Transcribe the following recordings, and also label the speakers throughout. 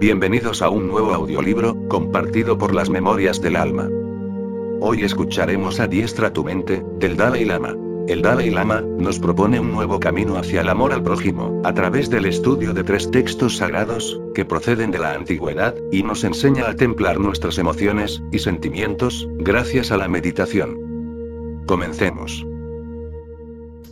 Speaker 1: Bienvenidos a un nuevo audiolibro, compartido por las memorias del alma. Hoy escucharemos Adiestra tu mente, del Dalai Lama. El Dalai Lama nos propone un nuevo camino hacia el amor al prójimo, a través del estudio de tres textos sagrados, que proceden de la antigüedad, y nos enseña a templar nuestras emociones y sentimientos, gracias a la meditación. Comencemos.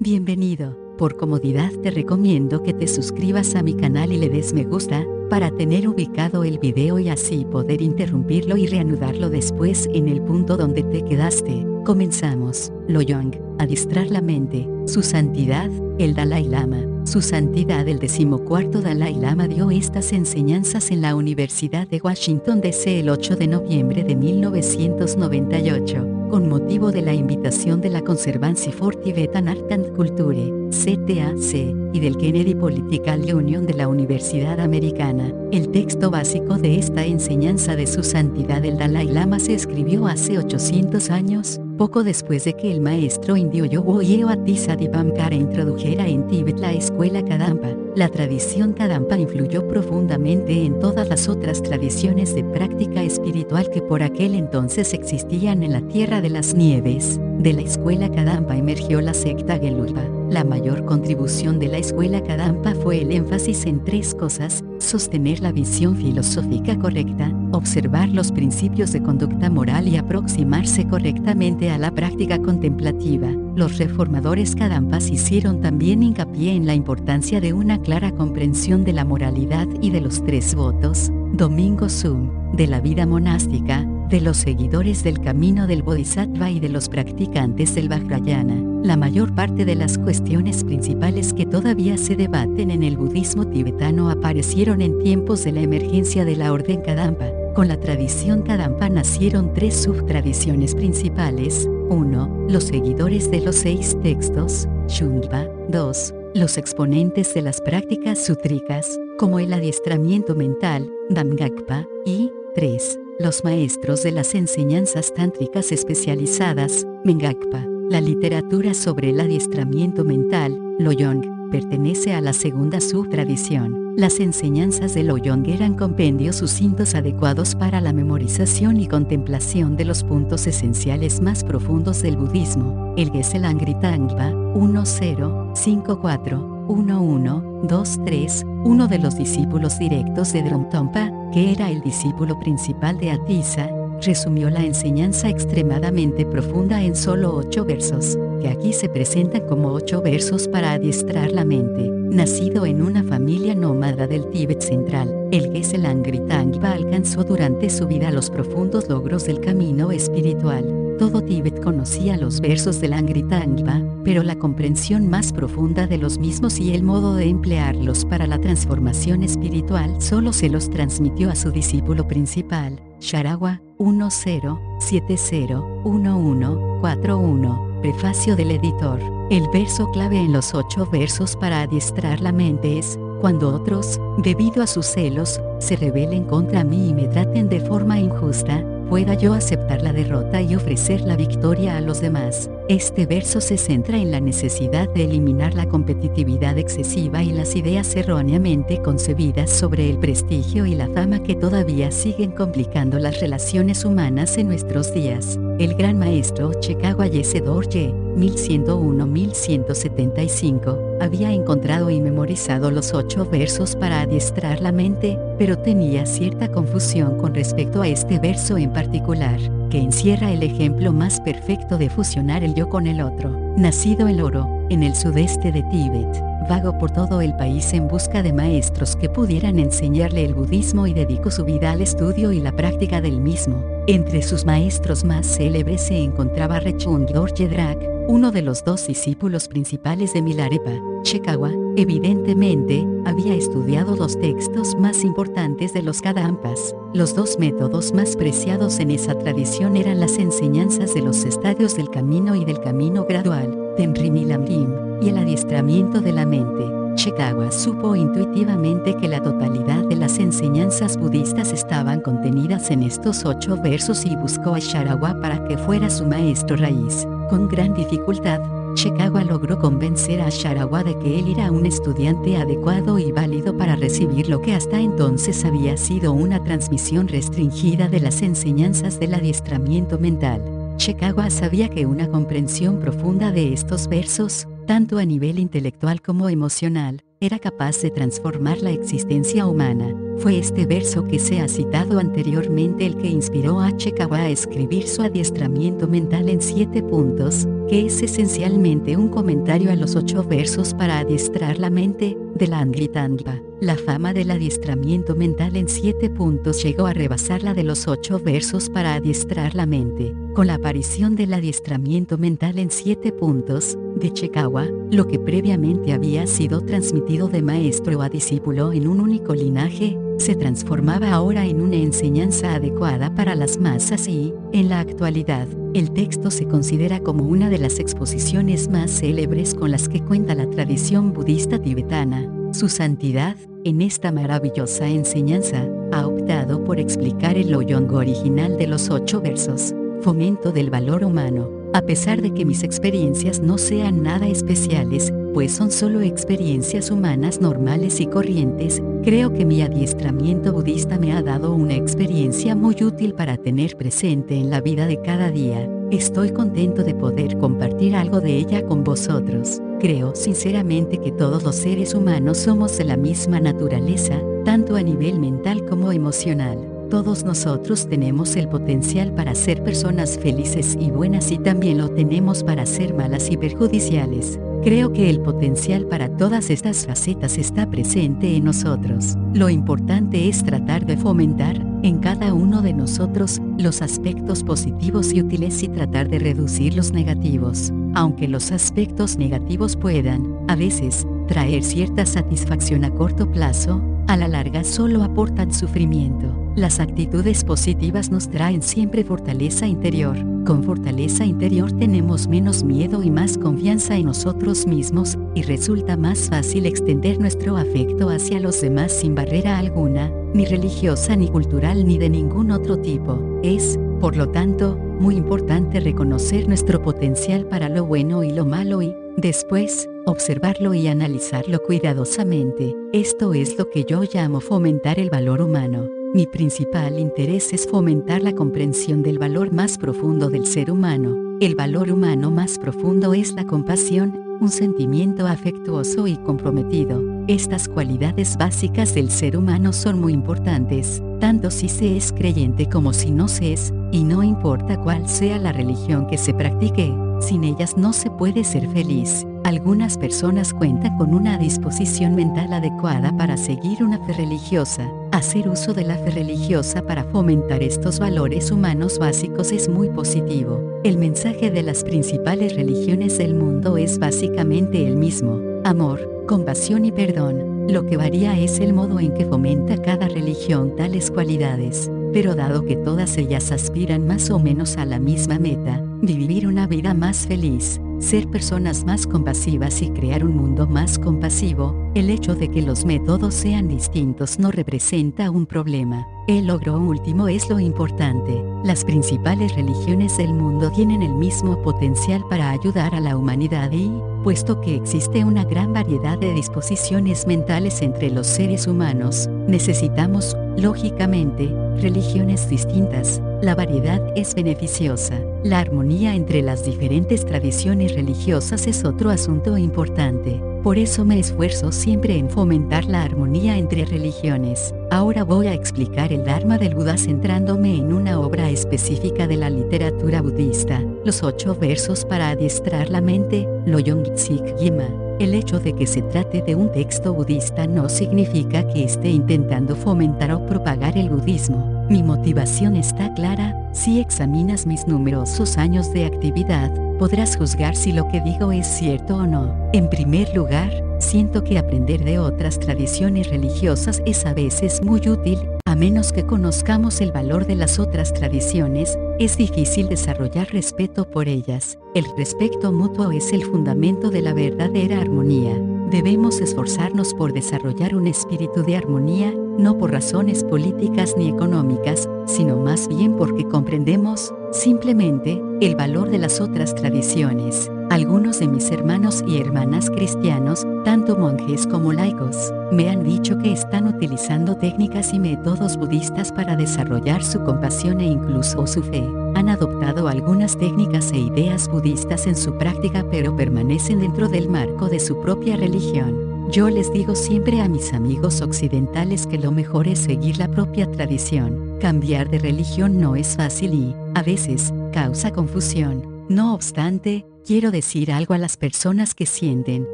Speaker 2: Bienvenido. Por comodidad te recomiendo que te suscribas a mi canal y le des me gusta, para tener ubicado el video y así poder interrumpirlo y reanudarlo después en el punto donde te quedaste. Comenzamos. Lo Young, adiestrar la mente, su santidad, el Dalai Lama. Su santidad el decimocuarto Dalai Lama dio estas enseñanzas en la Universidad de Washington DC el 8 de noviembre de 1998 con motivo de la invitación de la Conservancy for Tibetan Art and Culture, CTAC, y del Kennedy Political Union de la Universidad Americana. El texto básico de esta enseñanza de su santidad el Dalai Lama se escribió hace 800 años, poco después de que el maestro indio Yogo Atisa Divamkara introdujera en Tíbet la escuela Kadampa. La tradición Kadampa influyó profundamente en todas las otras tradiciones de práctica espiritual que por aquel entonces existían en la Tierra de las Nieves. De la escuela Kadampa emergió la secta Gelugpa. La mayor contribución de la escuela Kadampa fue el énfasis en tres cosas, sostener la visión filosófica correcta, observar los principios de conducta moral y aproximarse correctamente a la práctica contemplativa. Los reformadores Kadampas hicieron también hincapié en la importancia de una clara comprensión de la moralidad y de los tres votos, Domingo Sum, de la vida monástica, de los seguidores del camino del Bodhisattva y de los practicantes del Vajrayana. La mayor parte de las cuestiones principales que todavía se debaten en el budismo tibetano aparecieron en tiempos de la emergencia de la orden Kadampa. Con la tradición Kadampa nacieron tres subtradiciones principales. 1. Los seguidores de los seis textos, Shungpa. 2. Los exponentes de las prácticas sútricas, como el adiestramiento mental, Damgakpa. Y 3 los maestros de las enseñanzas tántricas especializadas, Mengakpa. La literatura sobre el adiestramiento mental, Loyong, pertenece a la segunda subtradición. Las enseñanzas de Loyong eran compendios sucintos adecuados para la memorización y contemplación de los puntos esenciales más profundos del budismo. El Geshe Langritangpa 1054 1123, uno de los discípulos directos de Dromtompa, que era el discípulo principal de Atisa, resumió la enseñanza extremadamente profunda en solo ocho versos, que aquí se presentan como ocho versos para adiestrar la mente. Nacido en una familia nómada del Tíbet central, el Geshe Langritangpa alcanzó durante su vida los profundos logros del camino espiritual todo Tíbet conocía los versos del Angritangpa, pero la comprensión más profunda de los mismos y el modo de emplearlos para la transformación espiritual solo se los transmitió a su discípulo principal, Sharawa 10701141. Prefacio del editor. El verso clave en los ocho versos para adiestrar la mente es, cuando otros, debido a sus celos, se rebelen contra mí y me traten de forma injusta, pueda yo aceptar la derrota y ofrecer la victoria a los demás. Este verso se centra en la necesidad de eliminar la competitividad excesiva y las ideas erróneamente concebidas sobre el prestigio y la fama que todavía siguen complicando las relaciones humanas en nuestros días. El gran maestro Yese Dorje, 1101-1175, había encontrado y memorizado los ocho versos para adiestrar la mente, pero tenía cierta confusión con respecto a este verso en particular, que encierra el ejemplo más perfecto de fusionar el yo con el otro. Nacido en Oro, en el sudeste de Tíbet, vago por todo el país en busca de maestros que pudieran enseñarle el budismo y dedicó su vida al estudio y la práctica del mismo. Entre sus maestros más célebres se encontraba Rechung Dorje Drak, uno de los dos discípulos principales de Milarepa. Chekawa, evidentemente, había estudiado los textos más importantes de los Kadampas. Los dos métodos más preciados en esa tradición eran las enseñanzas de los estadios del camino y del camino gradual, Tenrimilamrim, y el adiestramiento de la mente. Chekawa supo intuitivamente que la totalidad de las enseñanzas budistas estaban contenidas en estos ocho versos y buscó a Sharawa para que fuera su maestro raíz. Con gran dificultad, Chekawa logró convencer a Sharawa de que él era un estudiante adecuado y válido para recibir lo que hasta entonces había sido una transmisión restringida de las enseñanzas del adiestramiento mental. Chekawa sabía que una comprensión profunda de estos versos, tanto a nivel intelectual como emocional, era capaz de transformar la existencia humana. Fue este verso que se ha citado anteriormente el que inspiró a Chekawa a escribir su adiestramiento mental en siete puntos, que es esencialmente un comentario a los ocho versos para adiestrar la mente, de la Angritandva. La fama del adiestramiento mental en siete puntos llegó a rebasar la de los ocho versos para adiestrar la mente. Con la aparición del adiestramiento mental en siete puntos, de Chekawa, lo que previamente había sido transmitido de maestro a discípulo en un único linaje, se transformaba ahora en una enseñanza adecuada para las masas y, en la actualidad, el texto se considera como una de las exposiciones más célebres con las que cuenta la tradición budista tibetana. Su santidad, en esta maravillosa enseñanza, ha optado por explicar el Loyong original de los ocho versos, fomento del valor humano, a pesar de que mis experiencias no sean nada especiales, pues son solo experiencias humanas normales y corrientes, creo que mi adiestramiento budista me ha dado una experiencia muy útil para tener presente en la vida de cada día. Estoy contento de poder compartir algo de ella con vosotros. Creo sinceramente que todos los seres humanos somos de la misma naturaleza, tanto a nivel mental como emocional. Todos nosotros tenemos el potencial para ser personas felices y buenas y también lo tenemos para ser malas y perjudiciales. Creo que el potencial para todas estas facetas está presente en nosotros. Lo importante es tratar de fomentar, en cada uno de nosotros, los aspectos positivos y útiles y tratar de reducir los negativos. Aunque los aspectos negativos puedan, a veces, traer cierta satisfacción a corto plazo, a la larga solo aportan sufrimiento. Las actitudes positivas nos traen siempre fortaleza interior. Con fortaleza interior tenemos menos miedo y más confianza en nosotros mismos, y resulta más fácil extender nuestro afecto hacia los demás sin barrera alguna, ni religiosa ni cultural ni de ningún otro tipo. Es, por lo tanto, muy importante reconocer nuestro potencial para lo bueno y lo malo y, después, observarlo y analizarlo cuidadosamente. Esto es lo que yo llamo fomentar el valor humano. Mi principal interés es fomentar la comprensión del valor más profundo del ser humano. El valor humano más profundo es la compasión, un sentimiento afectuoso y comprometido. Estas cualidades básicas del ser humano son muy importantes, tanto si se es creyente como si no se es, y no importa cuál sea la religión que se practique, sin ellas no se puede ser feliz. Algunas personas cuentan con una disposición mental adecuada para seguir una fe religiosa, Hacer uso de la fe religiosa para fomentar estos valores humanos básicos es muy positivo. El mensaje de las principales religiones del mundo es básicamente el mismo, amor, compasión y perdón. Lo que varía es el modo en que fomenta cada religión tales cualidades. Pero dado que todas ellas aspiran más o menos a la misma meta, vivir una vida más feliz, ser personas más compasivas y crear un mundo más compasivo, el hecho de que los métodos sean distintos no representa un problema. El logro último es lo importante. Las principales religiones del mundo tienen el mismo potencial para ayudar a la humanidad y, puesto que existe una gran variedad de disposiciones mentales entre los seres humanos, necesitamos, lógicamente, religiones distintas. La variedad es beneficiosa. La armonía entre las diferentes tradiciones religiosas es otro asunto importante. Por eso me esfuerzo siempre en fomentar la armonía entre religiones. Ahora voy a explicar el Dharma del Buda centrándome en una obra específica de la literatura budista, los ocho versos para adiestrar la mente, Loyong Tsik Yima. El hecho de que se trate de un texto budista no significa que esté intentando fomentar o propagar el budismo. Mi motivación está clara, si examinas mis numerosos años de actividad, podrás juzgar si lo que digo es cierto o no. En primer lugar, siento que aprender de otras tradiciones religiosas es a veces muy útil, a menos que conozcamos el valor de las otras tradiciones, es difícil desarrollar respeto por ellas. El respeto mutuo es el fundamento de la verdadera armonía. Debemos esforzarnos por desarrollar un espíritu de armonía, no por razones políticas ni económicas, sino más bien porque comprendemos, simplemente, el valor de las otras tradiciones. Algunos de mis hermanos y hermanas cristianos, tanto monjes como laicos, me han dicho que están utilizando técnicas y métodos budistas para desarrollar su compasión e incluso su fe. Han adoptado algunas técnicas e ideas budistas en su práctica pero permanecen dentro del marco de su propia religión. Yo les digo siempre a mis amigos occidentales que lo mejor es seguir la propia tradición. Cambiar de religión no es fácil y, a veces, causa confusión. No obstante, quiero decir algo a las personas que sienten,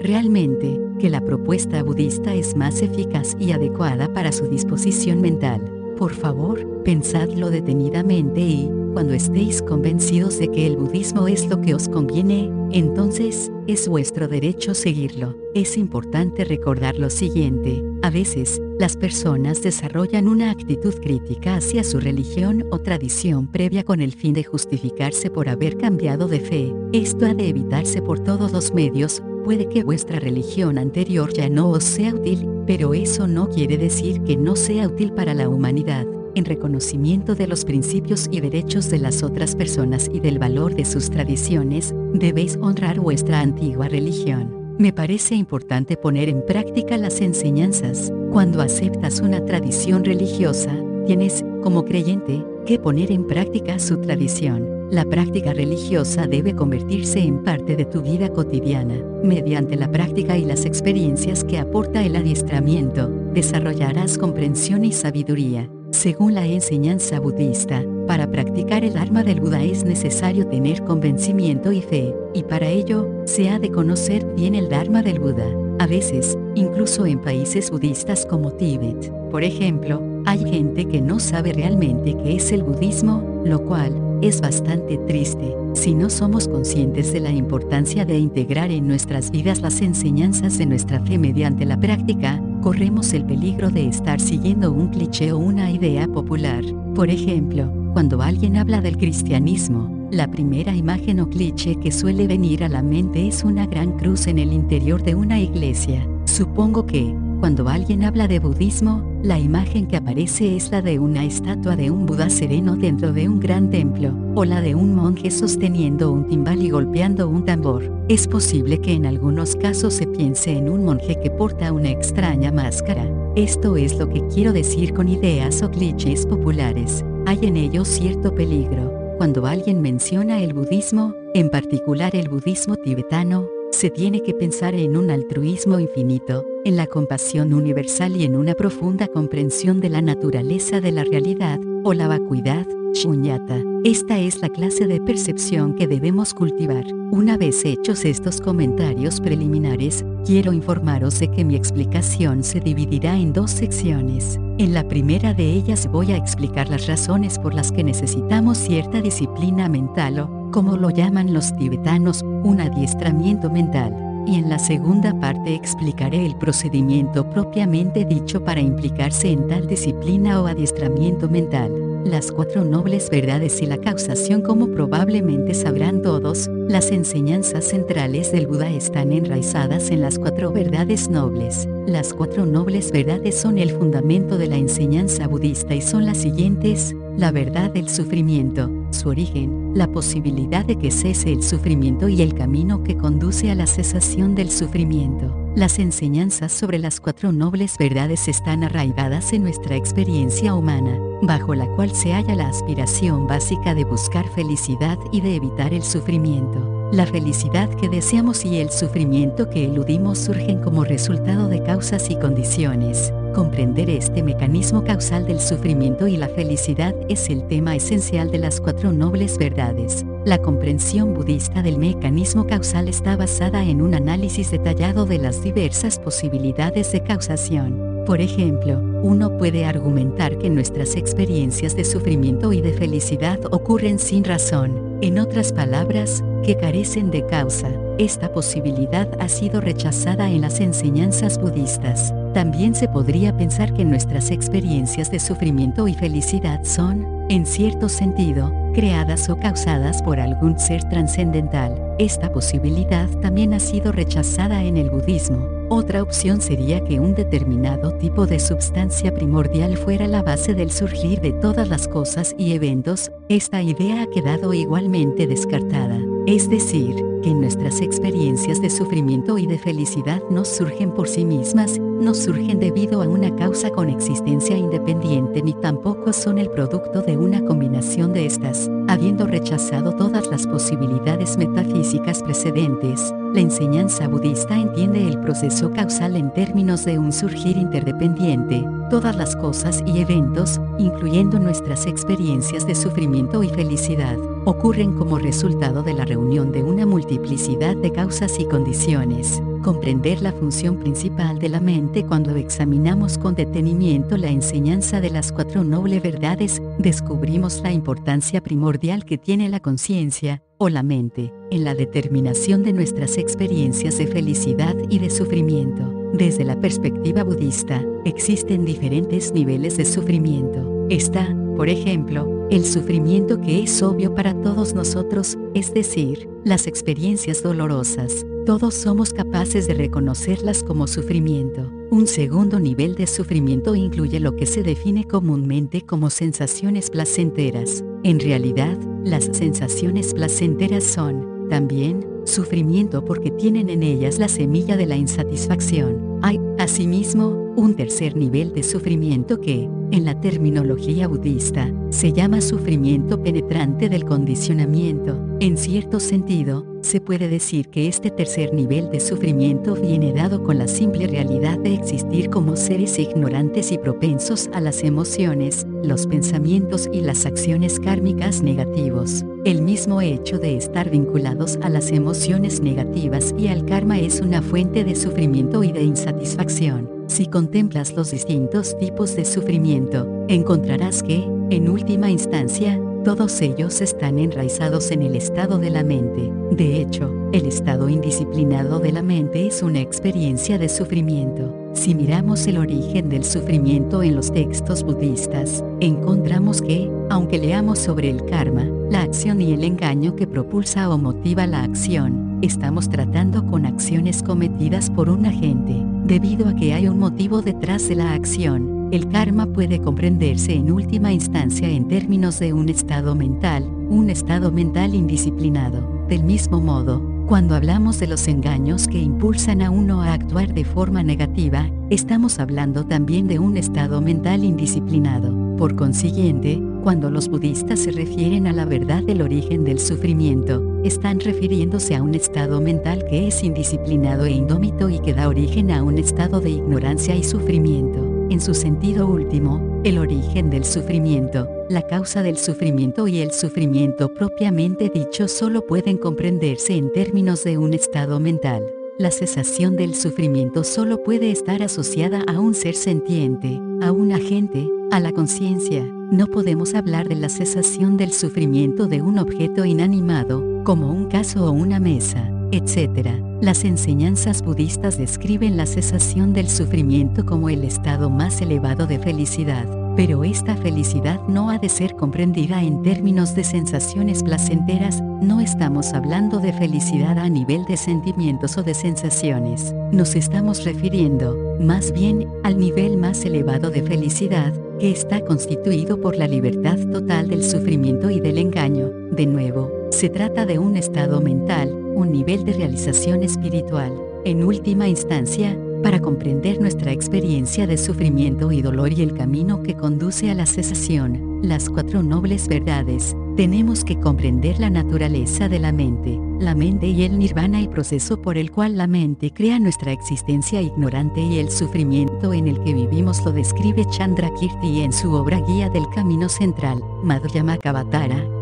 Speaker 2: realmente, que la propuesta budista es más eficaz y adecuada para su disposición mental. Por favor, pensadlo detenidamente y, cuando estéis convencidos de que el budismo es lo que os conviene, entonces, es vuestro derecho seguirlo. Es importante recordar lo siguiente, a veces, las personas desarrollan una actitud crítica hacia su religión o tradición previa con el fin de justificarse por haber cambiado de fe. Esto ha de evitarse por todos los medios, puede que vuestra religión anterior ya no os sea útil, pero eso no quiere decir que no sea útil para la humanidad en reconocimiento de los principios y derechos de las otras personas y del valor de sus tradiciones, debéis honrar vuestra antigua religión. Me parece importante poner en práctica las enseñanzas. Cuando aceptas una tradición religiosa, tienes, como creyente, que poner en práctica su tradición. La práctica religiosa debe convertirse en parte de tu vida cotidiana. Mediante la práctica y las experiencias que aporta el adiestramiento, desarrollarás comprensión y sabiduría. Según la enseñanza budista, para practicar el Dharma del Buda es necesario tener convencimiento y fe, y para ello, se ha de conocer bien el Dharma del Buda. A veces, incluso en países budistas como Tíbet, por ejemplo, hay gente que no sabe realmente qué es el budismo, lo cual, es bastante triste, si no somos conscientes de la importancia de integrar en nuestras vidas las enseñanzas de nuestra fe mediante la práctica, corremos el peligro de estar siguiendo un cliché o una idea popular. Por ejemplo, cuando alguien habla del cristianismo, la primera imagen o cliché que suele venir a la mente es una gran cruz en el interior de una iglesia. Supongo que, cuando alguien habla de budismo, la imagen que aparece es la de una estatua de un Buda sereno dentro de un gran templo, o la de un monje sosteniendo un timbal y golpeando un tambor. Es posible que en algunos casos se piense en un monje que porta una extraña máscara. Esto es lo que quiero decir con ideas o clichés populares. Hay en ellos cierto peligro. Cuando alguien menciona el budismo, en particular el budismo tibetano, se tiene que pensar en un altruismo infinito, en la compasión universal y en una profunda comprensión de la naturaleza de la realidad, o la vacuidad, shunyata. Esta es la clase de percepción que debemos cultivar. Una vez hechos estos comentarios preliminares, quiero informaros de que mi explicación se dividirá en dos secciones. En la primera de ellas voy a explicar las razones por las que necesitamos cierta disciplina mental o, como lo llaman los tibetanos, un adiestramiento mental. Y en la segunda parte explicaré el procedimiento propiamente dicho para implicarse en tal disciplina o adiestramiento mental las cuatro nobles verdades y la causación como probablemente sabrán todos, las enseñanzas centrales del Buda están enraizadas en las cuatro verdades nobles. Las cuatro nobles verdades son el fundamento de la enseñanza budista y son las siguientes, la verdad del sufrimiento, su origen, la posibilidad de que cese el sufrimiento y el camino que conduce a la cesación del sufrimiento. Las enseñanzas sobre las cuatro nobles verdades están arraigadas en nuestra experiencia humana, bajo la cual se halla la aspiración básica de buscar felicidad y de evitar el sufrimiento. La felicidad que deseamos y el sufrimiento que eludimos surgen como resultado de causas y condiciones. Comprender este mecanismo causal del sufrimiento y la felicidad es el tema esencial de las cuatro nobles verdades. La comprensión budista del mecanismo causal está basada en un análisis detallado de las diversas posibilidades de causación. Por ejemplo, uno puede argumentar que nuestras experiencias de sufrimiento y de felicidad ocurren sin razón, en otras palabras, que carecen de causa. Esta posibilidad ha sido rechazada en las enseñanzas budistas. También se podría pensar que nuestras experiencias de sufrimiento y felicidad son, en cierto sentido, creadas o causadas por algún ser trascendental. Esta posibilidad también ha sido rechazada en el budismo. Otra opción sería que un determinado tipo de sustancia primordial fuera la base del surgir de todas las cosas y eventos. Esta idea ha quedado igualmente descartada. Es decir, que nuestras experiencias de sufrimiento y de felicidad no surgen por sí mismas, no surgen debido a una causa con existencia independiente ni tampoco son el producto de una combinación de estas. Habiendo rechazado todas las posibilidades metafísicas precedentes, la enseñanza budista entiende el proceso causal en términos de un surgir interdependiente, todas las cosas y eventos, incluyendo nuestras experiencias de sufrimiento y felicidad, ocurren como resultado de la reunión de una multiplicidad de causas y condiciones comprender la función principal de la mente cuando examinamos con detenimiento la enseñanza de las cuatro nobles verdades, descubrimos la importancia primordial que tiene la conciencia, o la mente, en la determinación de nuestras experiencias de felicidad y de sufrimiento. Desde la perspectiva budista, existen diferentes niveles de sufrimiento. Está, por ejemplo, el sufrimiento que es obvio para todos nosotros, es decir, las experiencias dolorosas, todos somos capaces de reconocerlas como sufrimiento. Un segundo nivel de sufrimiento incluye lo que se define comúnmente como sensaciones placenteras. En realidad, las sensaciones placenteras son, también, sufrimiento porque tienen en ellas la semilla de la insatisfacción. Asimismo, un tercer nivel de sufrimiento que, en la terminología budista, se llama sufrimiento penetrante del condicionamiento. En cierto sentido, se puede decir que este tercer nivel de sufrimiento viene dado con la simple realidad de existir como seres ignorantes y propensos a las emociones, los pensamientos y las acciones kármicas negativos. El mismo hecho de estar vinculados a las emociones negativas y al karma es una fuente de sufrimiento y de insatisfacción. Si contemplas los distintos tipos de sufrimiento, encontrarás que, en última instancia, todos ellos están enraizados en el estado de la mente. De hecho, el estado indisciplinado de la mente es una experiencia de sufrimiento. Si miramos el origen del sufrimiento en los textos budistas, encontramos que, aunque leamos sobre el karma, la acción y el engaño que propulsa o motiva la acción, estamos tratando con acciones cometidas por un agente, debido a que hay un motivo detrás de la acción el karma puede comprenderse en última instancia en términos de un estado mental, un estado mental indisciplinado. Del mismo modo, cuando hablamos de los engaños que impulsan a uno a actuar de forma negativa, estamos hablando también de un estado mental indisciplinado. Por consiguiente, cuando los budistas se refieren a la verdad del origen del sufrimiento, están refiriéndose a un estado mental que es indisciplinado e indómito y que da origen a un estado de ignorancia y sufrimiento. En su sentido último, el origen del sufrimiento, la causa del sufrimiento y el sufrimiento propiamente dicho solo pueden comprenderse en términos de un estado mental. La cesación del sufrimiento solo puede estar asociada a un ser sentiente, a un agente, a la conciencia. No podemos hablar de la cesación del sufrimiento de un objeto inanimado, como un caso o una mesa etc. Las enseñanzas budistas describen la cesación del sufrimiento como el estado más elevado de felicidad, pero esta felicidad no ha de ser comprendida en términos de sensaciones placenteras, no estamos hablando de felicidad a nivel de sentimientos o de sensaciones, nos estamos refiriendo, más bien, al nivel más elevado de felicidad, que está constituido por la libertad total del sufrimiento y del engaño, de nuevo, se trata de un estado mental, un nivel de realización espiritual. En última instancia, para comprender nuestra experiencia de sufrimiento y dolor y el camino que conduce a la cesación, las cuatro nobles verdades, tenemos que comprender la naturaleza de la mente, la mente y el nirvana, el proceso por el cual la mente crea nuestra existencia ignorante y el sufrimiento en el que vivimos lo describe Chandrakirti en su obra Guía del Camino Central, Madhyamaka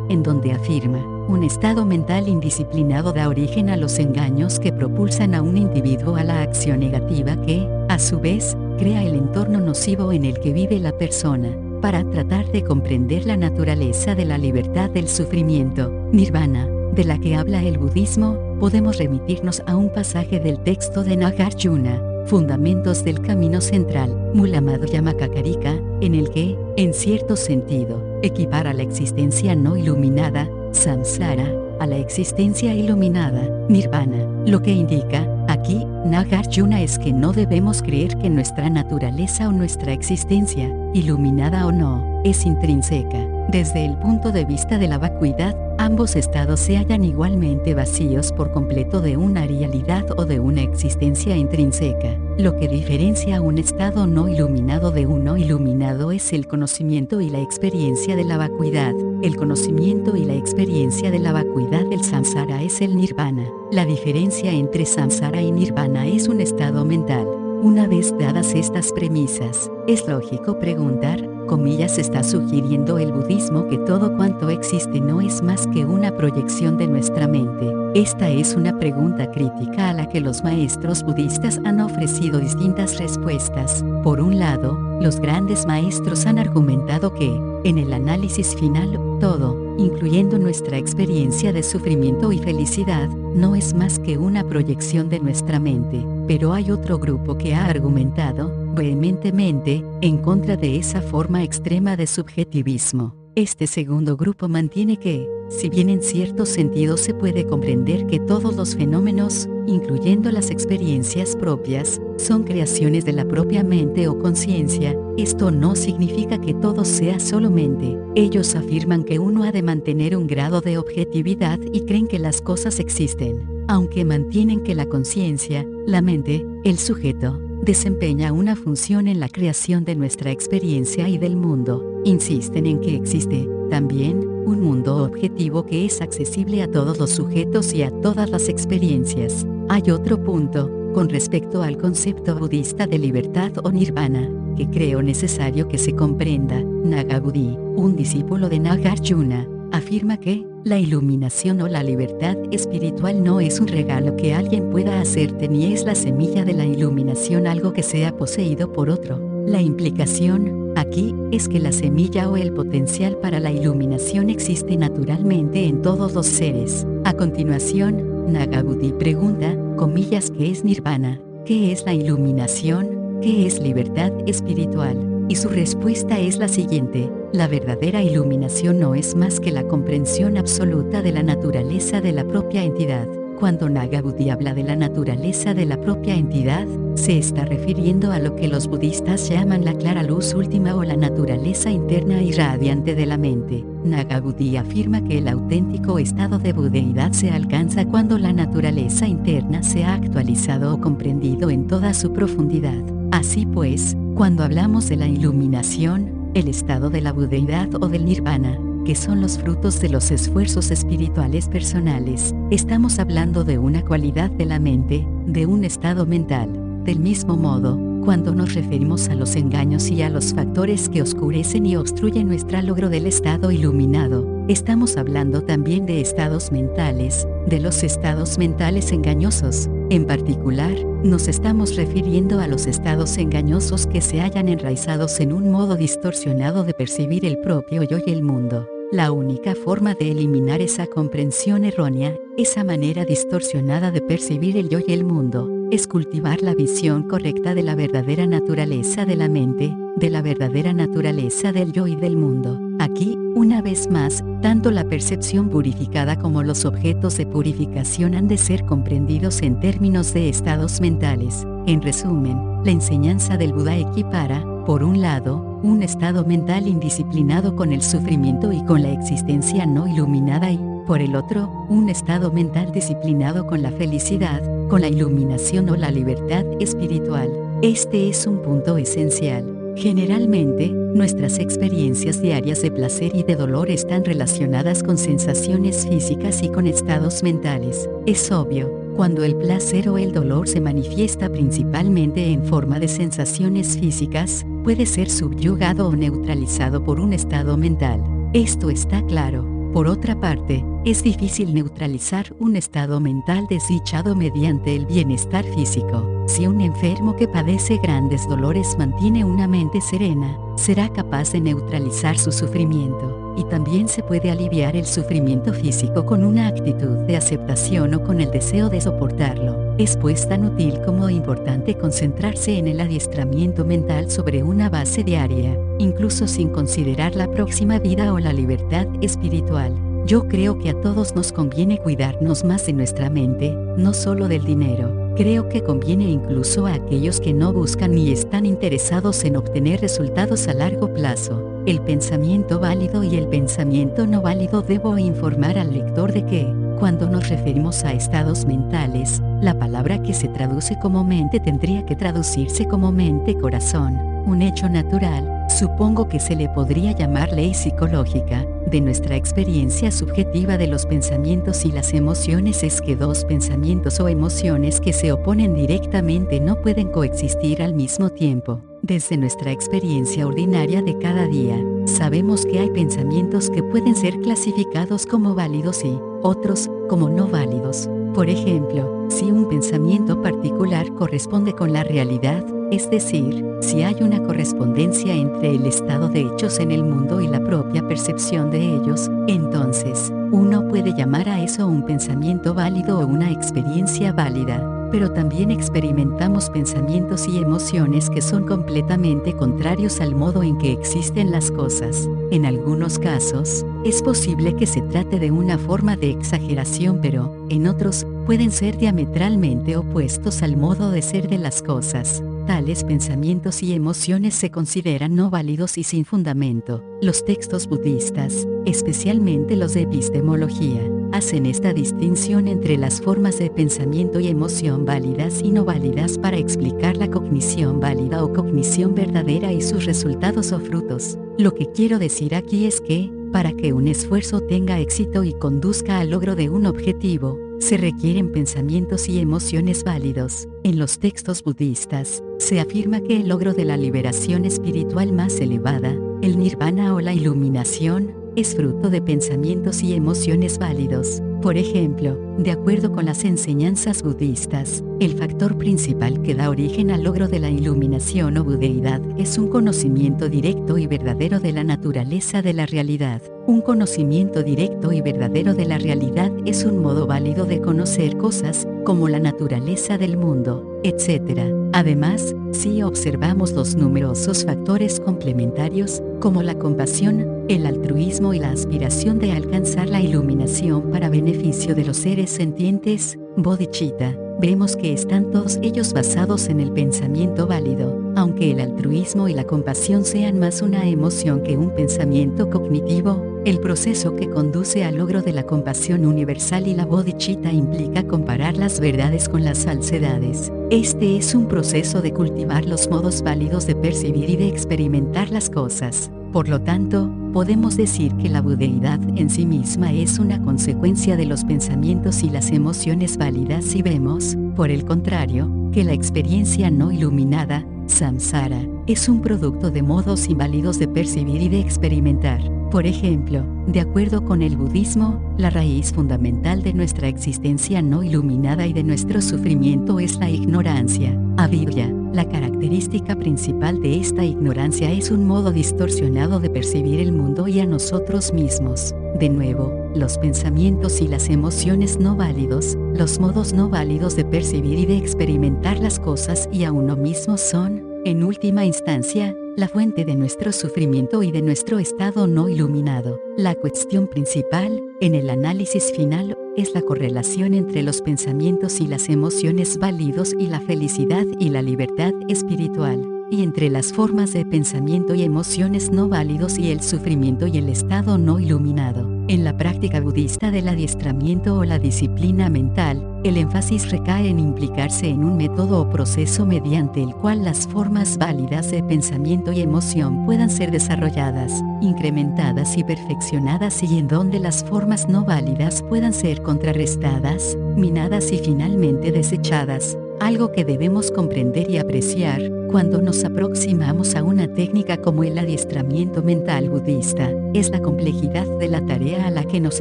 Speaker 2: en donde afirma, un estado mental indisciplinado da origen a los engaños que propulsan a un individuo a la acción negativa que, a su vez, crea el entorno nocivo en el que vive la persona. Para tratar de comprender la naturaleza de la libertad del sufrimiento, nirvana, de la que habla el budismo, podemos remitirnos a un pasaje del texto de Nagarjuna, Fundamentos del Camino Central, Mulamadhyama Kakarika, en el que, en cierto sentido, equipara la existencia no iluminada, samsara, a la existencia iluminada, nirvana. Lo que indica, aquí, Nagarjuna es que no debemos creer que nuestra naturaleza o nuestra existencia, iluminada o no, es intrínseca. Desde el punto de vista de la vacuidad, Ambos estados se hallan igualmente vacíos por completo de una realidad o de una existencia intrínseca. Lo que diferencia a un estado no iluminado de uno iluminado es el conocimiento y la experiencia de la vacuidad. El conocimiento y la experiencia de la vacuidad del samsara es el nirvana. La diferencia entre samsara y nirvana es un estado mental. Una vez dadas estas premisas, es lógico preguntar, comillas está sugiriendo el budismo que todo cuanto existe no es más que una proyección de nuestra mente. Esta es una pregunta crítica a la que los maestros budistas han ofrecido distintas respuestas. Por un lado, los grandes maestros han argumentado que, en el análisis final, todo, incluyendo nuestra experiencia de sufrimiento y felicidad, no es más que una proyección de nuestra mente, pero hay otro grupo que ha argumentado, vehementemente, en contra de esa forma extrema de subjetivismo. Este segundo grupo mantiene que, si bien en cierto sentido se puede comprender que todos los fenómenos, incluyendo las experiencias propias, son creaciones de la propia mente o conciencia, esto no significa que todo sea solo mente. Ellos afirman que uno ha de mantener un grado de objetividad y creen que las cosas existen, aunque mantienen que la conciencia, la mente, el sujeto, desempeña una función en la creación de nuestra experiencia y del mundo. Insisten en que existe, también, un mundo objetivo que es accesible a todos los sujetos y a todas las experiencias. Hay otro punto, con respecto al concepto budista de libertad o nirvana, que creo necesario que se comprenda. Nagabudi, un discípulo de Nagarjuna, afirma que, la iluminación o la libertad espiritual no es un regalo que alguien pueda hacerte ni es la semilla de la iluminación algo que sea poseído por otro. La implicación, aquí, es que la semilla o el potencial para la iluminación existe naturalmente en todos los seres. A continuación, Nagabudi pregunta, comillas, ¿qué es nirvana? ¿Qué es la iluminación? ¿Qué es libertad espiritual? Y su respuesta es la siguiente, la verdadera iluminación no es más que la comprensión absoluta de la naturaleza de la propia entidad. Cuando Nagabudi habla de la naturaleza de la propia entidad, se está refiriendo a lo que los budistas llaman la clara luz última o la naturaleza interna y radiante de la mente. Nagabudi afirma que el auténtico estado de budeidad se alcanza cuando la naturaleza interna se ha actualizado o comprendido en toda su profundidad. Así pues, cuando hablamos de la iluminación, el estado de la budeidad o del nirvana, que son los frutos de los esfuerzos espirituales personales, estamos hablando de una cualidad de la mente, de un estado mental. Del mismo modo, cuando nos referimos a los engaños y a los factores que oscurecen y obstruyen nuestro logro del estado iluminado, estamos hablando también de estados mentales, de los estados mentales engañosos, en particular, nos estamos refiriendo a los estados engañosos que se hallan enraizados en un modo distorsionado de percibir el propio yo y el mundo. La única forma de eliminar esa comprensión errónea, esa manera distorsionada de percibir el yo y el mundo, es cultivar la visión correcta de la verdadera naturaleza de la mente, de la verdadera naturaleza del yo y del mundo. Aquí, una vez más, tanto la percepción purificada como los objetos de purificación han de ser comprendidos en términos de estados mentales. En resumen, la enseñanza del Buda equipara, por un lado, un estado mental indisciplinado con el sufrimiento y con la existencia no iluminada y, por el otro, un estado mental disciplinado con la felicidad, con la iluminación o la libertad espiritual. Este es un punto esencial. Generalmente, nuestras experiencias diarias de placer y de dolor están relacionadas con sensaciones físicas y con estados mentales. Es obvio, cuando el placer o el dolor se manifiesta principalmente en forma de sensaciones físicas, puede ser subyugado o neutralizado por un estado mental. Esto está claro. Por otra parte, es difícil neutralizar un estado mental desdichado mediante el bienestar físico. Si un enfermo que padece grandes dolores mantiene una mente serena, será capaz de neutralizar su sufrimiento, y también se puede aliviar el sufrimiento físico con una actitud de aceptación o con el deseo de soportarlo. Es pues tan útil como importante concentrarse en el adiestramiento mental sobre una base diaria, incluso sin considerar la próxima vida o la libertad espiritual. Yo creo que a todos nos conviene cuidarnos más de nuestra mente, no solo del dinero. Creo que conviene incluso a aquellos que no buscan ni están interesados en obtener resultados a largo plazo. El pensamiento válido y el pensamiento no válido debo informar al lector de que, cuando nos referimos a estados mentales, la palabra que se traduce como mente tendría que traducirse como mente-corazón, un hecho natural, supongo que se le podría llamar ley psicológica, de nuestra experiencia subjetiva de los pensamientos y las emociones es que dos pensamientos o emociones que se oponen directamente no pueden coexistir al mismo tiempo. Desde nuestra experiencia ordinaria de cada día, sabemos que hay pensamientos que pueden ser clasificados como válidos y otros como no válidos. Por ejemplo, si un pensamiento particular corresponde con la realidad, es decir, si hay una correspondencia entre el estado de hechos en el mundo y la propia percepción de ellos, entonces, uno puede llamar a eso un pensamiento válido o una experiencia válida pero también experimentamos pensamientos y emociones que son completamente contrarios al modo en que existen las cosas. En algunos casos, es posible que se trate de una forma de exageración, pero, en otros, pueden ser diametralmente opuestos al modo de ser de las cosas. Tales pensamientos y emociones se consideran no válidos y sin fundamento. Los textos budistas, especialmente los de epistemología, hacen esta distinción entre las formas de pensamiento y emoción válidas y no válidas para explicar la cognición válida o cognición verdadera y sus resultados o frutos. Lo que quiero decir aquí es que, para que un esfuerzo tenga éxito y conduzca al logro de un objetivo, se requieren pensamientos y emociones válidos. En los textos budistas, se afirma que el logro de la liberación espiritual más elevada, el nirvana o la iluminación, es fruto de pensamientos y emociones válidos. Por ejemplo, de acuerdo con las enseñanzas budistas, el factor principal que da origen al logro de la iluminación o budeidad es un conocimiento directo y verdadero de la naturaleza de la realidad. Un conocimiento directo y verdadero de la realidad es un modo válido de conocer cosas, como la naturaleza del mundo, etc. Además, si observamos los numerosos factores complementarios, como la compasión, el altruismo y la aspiración de alcanzar la iluminación para beneficio de los seres sentientes, bodhicitta, vemos que están todos ellos basados en el pensamiento válido, aunque el altruismo y la compasión sean más una emoción que un pensamiento cognitivo, el proceso que conduce al logro de la compasión universal y la bodhicitta implica comparar las verdades con las falsedades. Este es un proceso de cultivar los modos válidos de percibir y de experimentar las cosas. Por lo tanto, podemos decir que la budeidad en sí misma es una consecuencia de los pensamientos y las emociones válidas y vemos, por el contrario, que la experiencia no iluminada, samsara, es un producto de modos inválidos de percibir y de experimentar. Por ejemplo, de acuerdo con el budismo, la raíz fundamental de nuestra existencia no iluminada y de nuestro sufrimiento es la ignorancia, avidya. La característica principal de esta ignorancia es un modo distorsionado de percibir el mundo y a nosotros mismos. De nuevo, los pensamientos y las emociones no válidos, los modos no válidos de percibir y de experimentar las cosas y a uno mismo son, en última instancia, la fuente de nuestro sufrimiento y de nuestro estado no iluminado. La cuestión principal, en el análisis final, es la correlación entre los pensamientos y las emociones válidos y la felicidad y la libertad espiritual y entre las formas de pensamiento y emociones no válidos y el sufrimiento y el estado no iluminado. En la práctica budista del adiestramiento o la disciplina mental, el énfasis recae en implicarse en un método o proceso mediante el cual las formas válidas de pensamiento y emoción puedan ser desarrolladas, incrementadas y perfeccionadas y en donde las formas no válidas puedan ser contrarrestadas, minadas y finalmente desechadas algo que debemos comprender y apreciar cuando nos aproximamos a una técnica como el adiestramiento mental budista, es la complejidad de la tarea a la que nos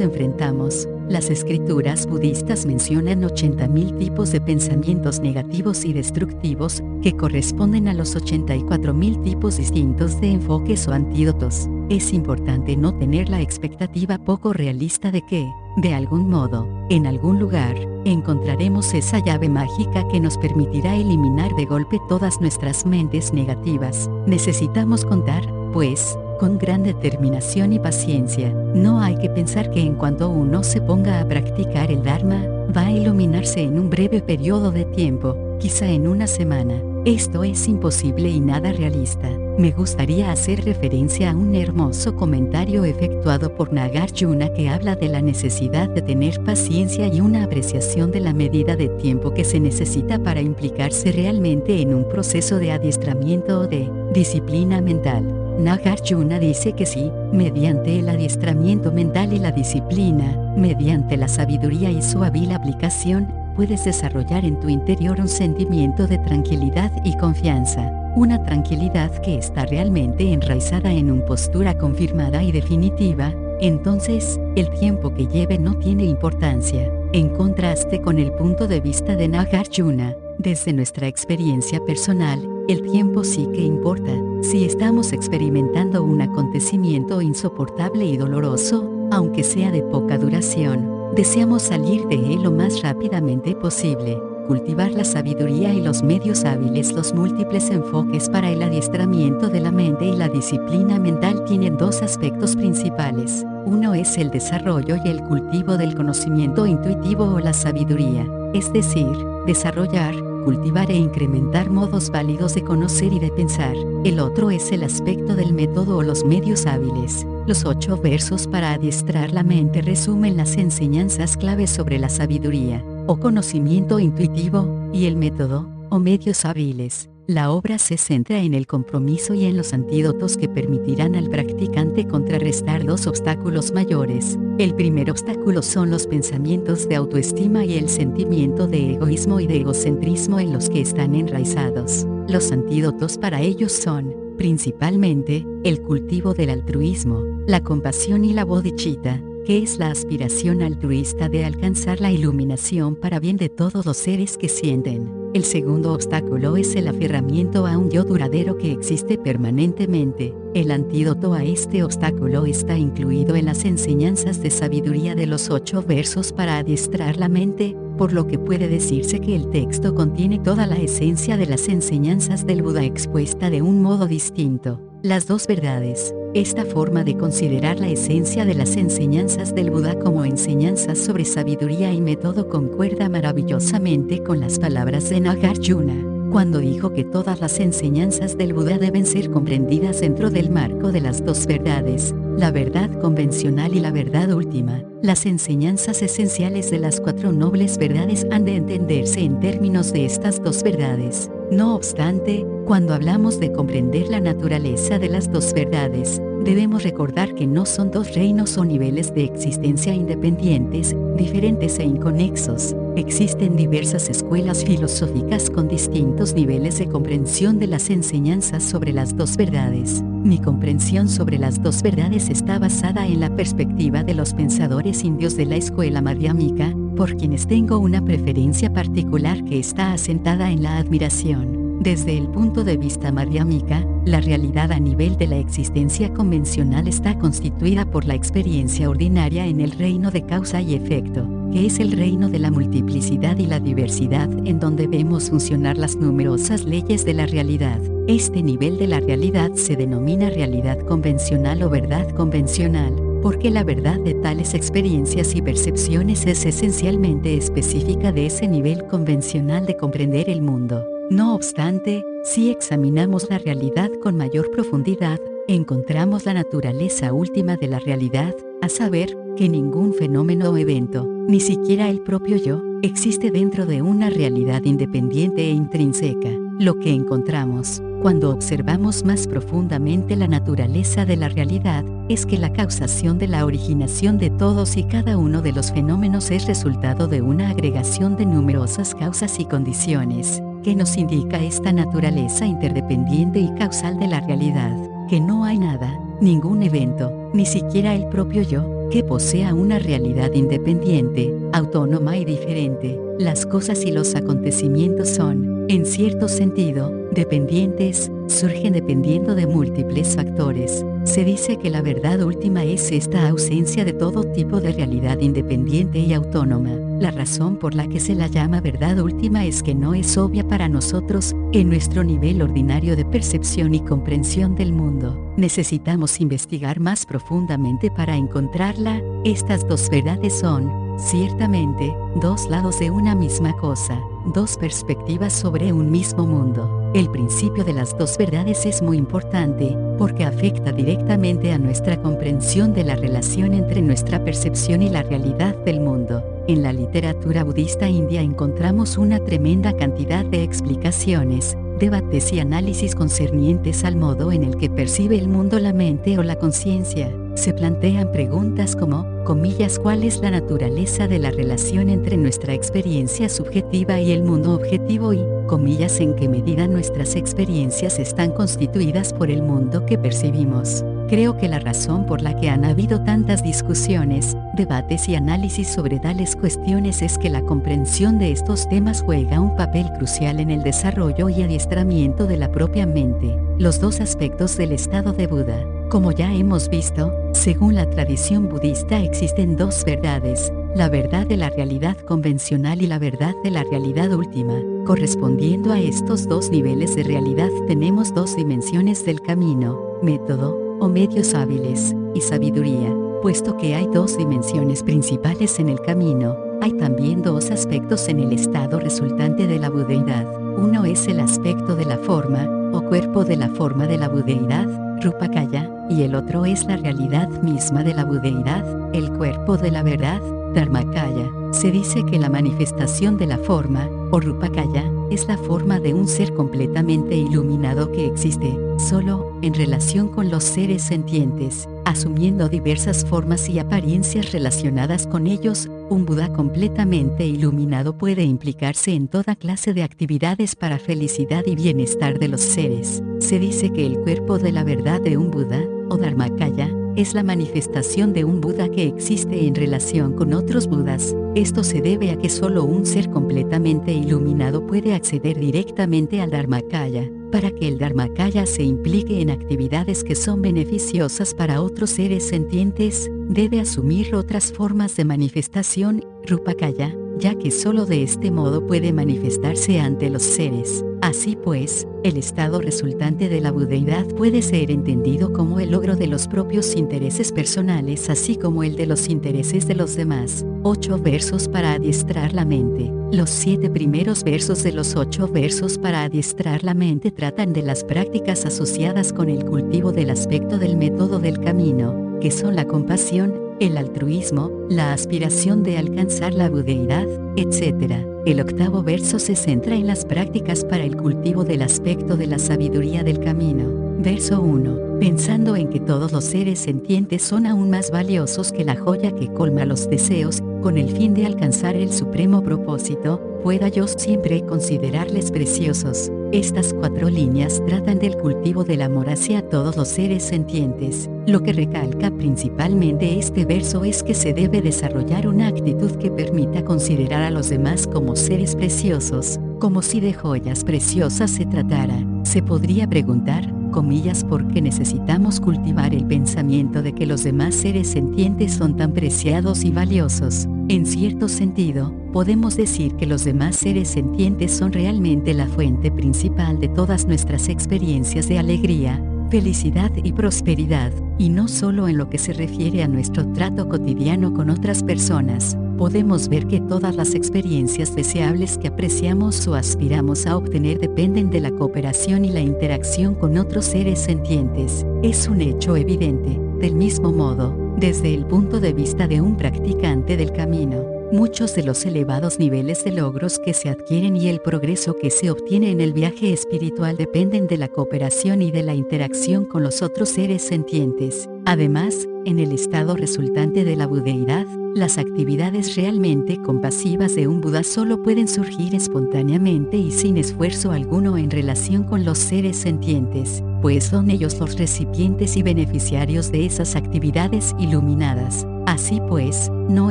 Speaker 2: enfrentamos. Las escrituras budistas mencionan 80.000 tipos de pensamientos negativos y destructivos, que corresponden a los 84.000 tipos distintos de enfoques o antídotos. Es importante no tener la expectativa poco realista de que, de algún modo, en algún lugar, encontraremos esa llave mágica que nos permitirá eliminar de golpe todas nuestras mentes negativas. Necesitamos contar, pues, con gran determinación y paciencia. No hay que pensar que en cuanto uno se ponga a practicar el Dharma, va a iluminarse en un breve periodo de tiempo, quizá en una semana. Esto es imposible y nada realista. Me gustaría hacer referencia a un hermoso comentario efectuado por Nagarjuna que habla de la necesidad de tener paciencia y una apreciación de la medida de tiempo que se necesita para implicarse realmente en un proceso de adiestramiento o de disciplina mental. Nagarjuna dice que sí, mediante el adiestramiento mental y la disciplina, mediante la sabiduría y su hábil aplicación, puedes desarrollar en tu interior un sentimiento de tranquilidad y confianza, una tranquilidad que está realmente enraizada en una postura confirmada y definitiva, entonces, el tiempo que lleve no tiene importancia. En contraste con el punto de vista de Nagarjuna, desde nuestra experiencia personal, el tiempo sí que importa. Si estamos experimentando un acontecimiento insoportable y doloroso, aunque sea de poca duración, Deseamos salir de él lo más rápidamente posible, cultivar la sabiduría y los medios hábiles. Los múltiples enfoques para el adiestramiento de la mente y la disciplina mental tienen dos aspectos principales. Uno es el desarrollo y el cultivo del conocimiento intuitivo o la sabiduría, es decir, desarrollar, cultivar e incrementar modos válidos de conocer y de pensar. El otro es el aspecto del método o los medios hábiles. Los ocho versos para adiestrar la mente resumen las enseñanzas claves sobre la sabiduría, o conocimiento intuitivo, y el método, o medios hábiles. La obra se centra en el compromiso y en los antídotos que permitirán al practicante contrarrestar dos obstáculos mayores. El primer obstáculo son los pensamientos de autoestima y el sentimiento de egoísmo y de egocentrismo en los que están enraizados. Los antídotos para ellos son, principalmente, el cultivo del altruismo, la compasión y la bodhicitta, que es la aspiración altruista de alcanzar la iluminación para bien de todos los seres que sienten. El segundo obstáculo es el aferramiento a un yo duradero que existe permanentemente. El antídoto a este obstáculo está incluido en las enseñanzas de sabiduría de los ocho versos para adiestrar la mente, por lo que puede decirse que el texto contiene toda la esencia de las enseñanzas del Buda expuesta de un modo distinto. Las dos verdades. Esta forma de considerar la esencia de las enseñanzas del Buda como enseñanzas sobre sabiduría y método concuerda maravillosamente con las palabras de Nagarjuna cuando dijo que todas las enseñanzas del Buda deben ser comprendidas dentro del marco de las dos verdades, la verdad convencional y la verdad última. Las enseñanzas esenciales de las cuatro nobles verdades han de entenderse en términos de estas dos verdades. No obstante, cuando hablamos de comprender la naturaleza de las dos verdades, debemos recordar que no son dos reinos o niveles de existencia independientes, diferentes e inconexos. Existen diversas escuelas filosóficas con distintos niveles de comprensión de las enseñanzas sobre las dos verdades. Mi comprensión sobre las dos verdades está basada en la perspectiva de los pensadores indios de la escuela madhyamika, por quienes tengo una preferencia particular que está asentada en la admiración. Desde el punto de vista madhyamika, la realidad a nivel de la existencia convencional está constituida por la experiencia ordinaria en el reino de causa y efecto, que es el reino de la multiplicidad y la diversidad en donde vemos funcionar las numerosas leyes de la realidad. Este nivel de la realidad se denomina realidad convencional o verdad convencional, porque la verdad de tales experiencias y percepciones es esencialmente específica de ese nivel convencional de comprender el mundo. No obstante, si examinamos la realidad con mayor profundidad, encontramos la naturaleza última de la realidad, a saber, que ningún fenómeno o evento, ni siquiera el propio yo, existe dentro de una realidad independiente e intrínseca. Lo que encontramos, cuando observamos más profundamente la naturaleza de la realidad, es que la causación de la originación de todos y cada uno de los fenómenos es resultado de una agregación de numerosas causas y condiciones, que nos indica esta naturaleza interdependiente y causal de la realidad, que no hay nada, ningún evento, ni siquiera el propio yo, que posea una realidad independiente, autónoma y diferente. Las cosas y los acontecimientos son, en cierto sentido, dependientes, surgen dependiendo de múltiples factores. Se dice que la verdad última es esta ausencia de todo tipo de realidad independiente y autónoma. La razón por la que se la llama verdad última es que no es obvia para nosotros, en nuestro nivel ordinario de percepción y comprensión del mundo. Necesitamos investigar más profundamente para encontrarla. Estas dos verdades son, ciertamente, dos lados de una misma cosa, dos perspectivas sobre un mismo mundo. El principio de las dos verdades es muy importante, porque afecta directamente a nuestra comprensión de la relación entre nuestra percepción y la realidad del mundo. En la literatura budista india encontramos una tremenda cantidad de explicaciones, debates y análisis concernientes al modo en el que percibe el mundo la mente o la conciencia. Se plantean preguntas como, comillas, ¿cuál es la naturaleza de la relación entre nuestra experiencia subjetiva y el mundo objetivo y, comillas, en qué medida nuestras experiencias están constituidas por el mundo que percibimos? Creo que la razón por la que han habido tantas discusiones, debates y análisis sobre tales cuestiones es que la comprensión de estos temas juega un papel crucial en el desarrollo y adiestramiento de la propia mente, los dos aspectos del estado de Buda. Como ya hemos visto, según la tradición budista existen dos verdades, la verdad de la realidad convencional y la verdad de la realidad última. Correspondiendo a estos dos niveles de realidad tenemos dos dimensiones del camino, método, o medios hábiles, y sabiduría. Puesto que hay dos dimensiones principales en el camino, hay también dos aspectos en el estado resultante de la budeidad. Uno es el aspecto de la forma, o cuerpo de la forma de la budeidad, Rupakaya, y el otro es la realidad misma de la budeidad, el cuerpo de la verdad, Dharmakaya. Se dice que la manifestación de la forma, o Rupakaya, es la forma de un ser completamente iluminado que existe, solo, en relación con los seres sentientes, asumiendo diversas formas y apariencias relacionadas con ellos, un Buda completamente iluminado puede implicarse en toda clase de actividades para felicidad y bienestar de los seres. Se dice que el cuerpo de la verdad de un Buda, o Dharmakaya, es la manifestación de un Buda que existe en relación con otros Budas. Esto se debe a que solo un ser completamente iluminado puede acceder directamente al Dharmakaya. Para que el Dharmakaya se implique en actividades que son beneficiosas para otros seres sentientes, debe asumir otras formas de manifestación, Rupakaya, ya que solo de este modo puede manifestarse ante los seres. Así pues, el estado resultante de la budeidad puede ser entendido como el logro de los propios intereses personales así como el de los intereses de los demás. Ocho versos para adiestrar la mente. Los siete primeros versos de los ocho versos para adiestrar la mente tratan de las prácticas asociadas con el cultivo del aspecto del método del camino, que son la compasión, el altruismo, la aspiración de alcanzar la budeidad, etc. El octavo verso se centra en las prácticas para el cultivo del aspecto de la sabiduría del camino. Verso 1. Pensando en que todos los seres sentientes son aún más valiosos que la joya que colma los deseos, con el fin de alcanzar el supremo propósito, pueda yo siempre considerarles preciosos. Estas cuatro líneas tratan del cultivo del amor hacia todos los seres sentientes. Lo que recalca principalmente este verso es que se debe desarrollar una actitud que permita considerar a los demás como seres preciosos, como si de joyas preciosas se tratara. Se podría preguntar, comillas porque necesitamos cultivar el pensamiento de que los demás seres sentientes son tan preciados y valiosos. En cierto sentido, podemos decir que los demás seres sentientes son realmente la fuente principal de todas nuestras experiencias de alegría, felicidad y prosperidad, y no solo en lo que se refiere a nuestro trato cotidiano con otras personas, podemos ver que todas las experiencias deseables que apreciamos o aspiramos a obtener dependen de la cooperación y la interacción con otros seres sentientes. Es un hecho evidente, del mismo modo, desde el punto de vista de un practicante del camino Muchos de los elevados niveles de logros que se adquieren y el progreso que se obtiene en el viaje espiritual dependen de la cooperación y de la interacción con los otros seres sentientes. Además, en el estado resultante de la budeidad, las actividades realmente compasivas de un Buda solo pueden surgir espontáneamente y sin esfuerzo alguno en relación con los seres sentientes. pues son ellos los recipientes y beneficiarios de esas actividades iluminadas. Así pues, no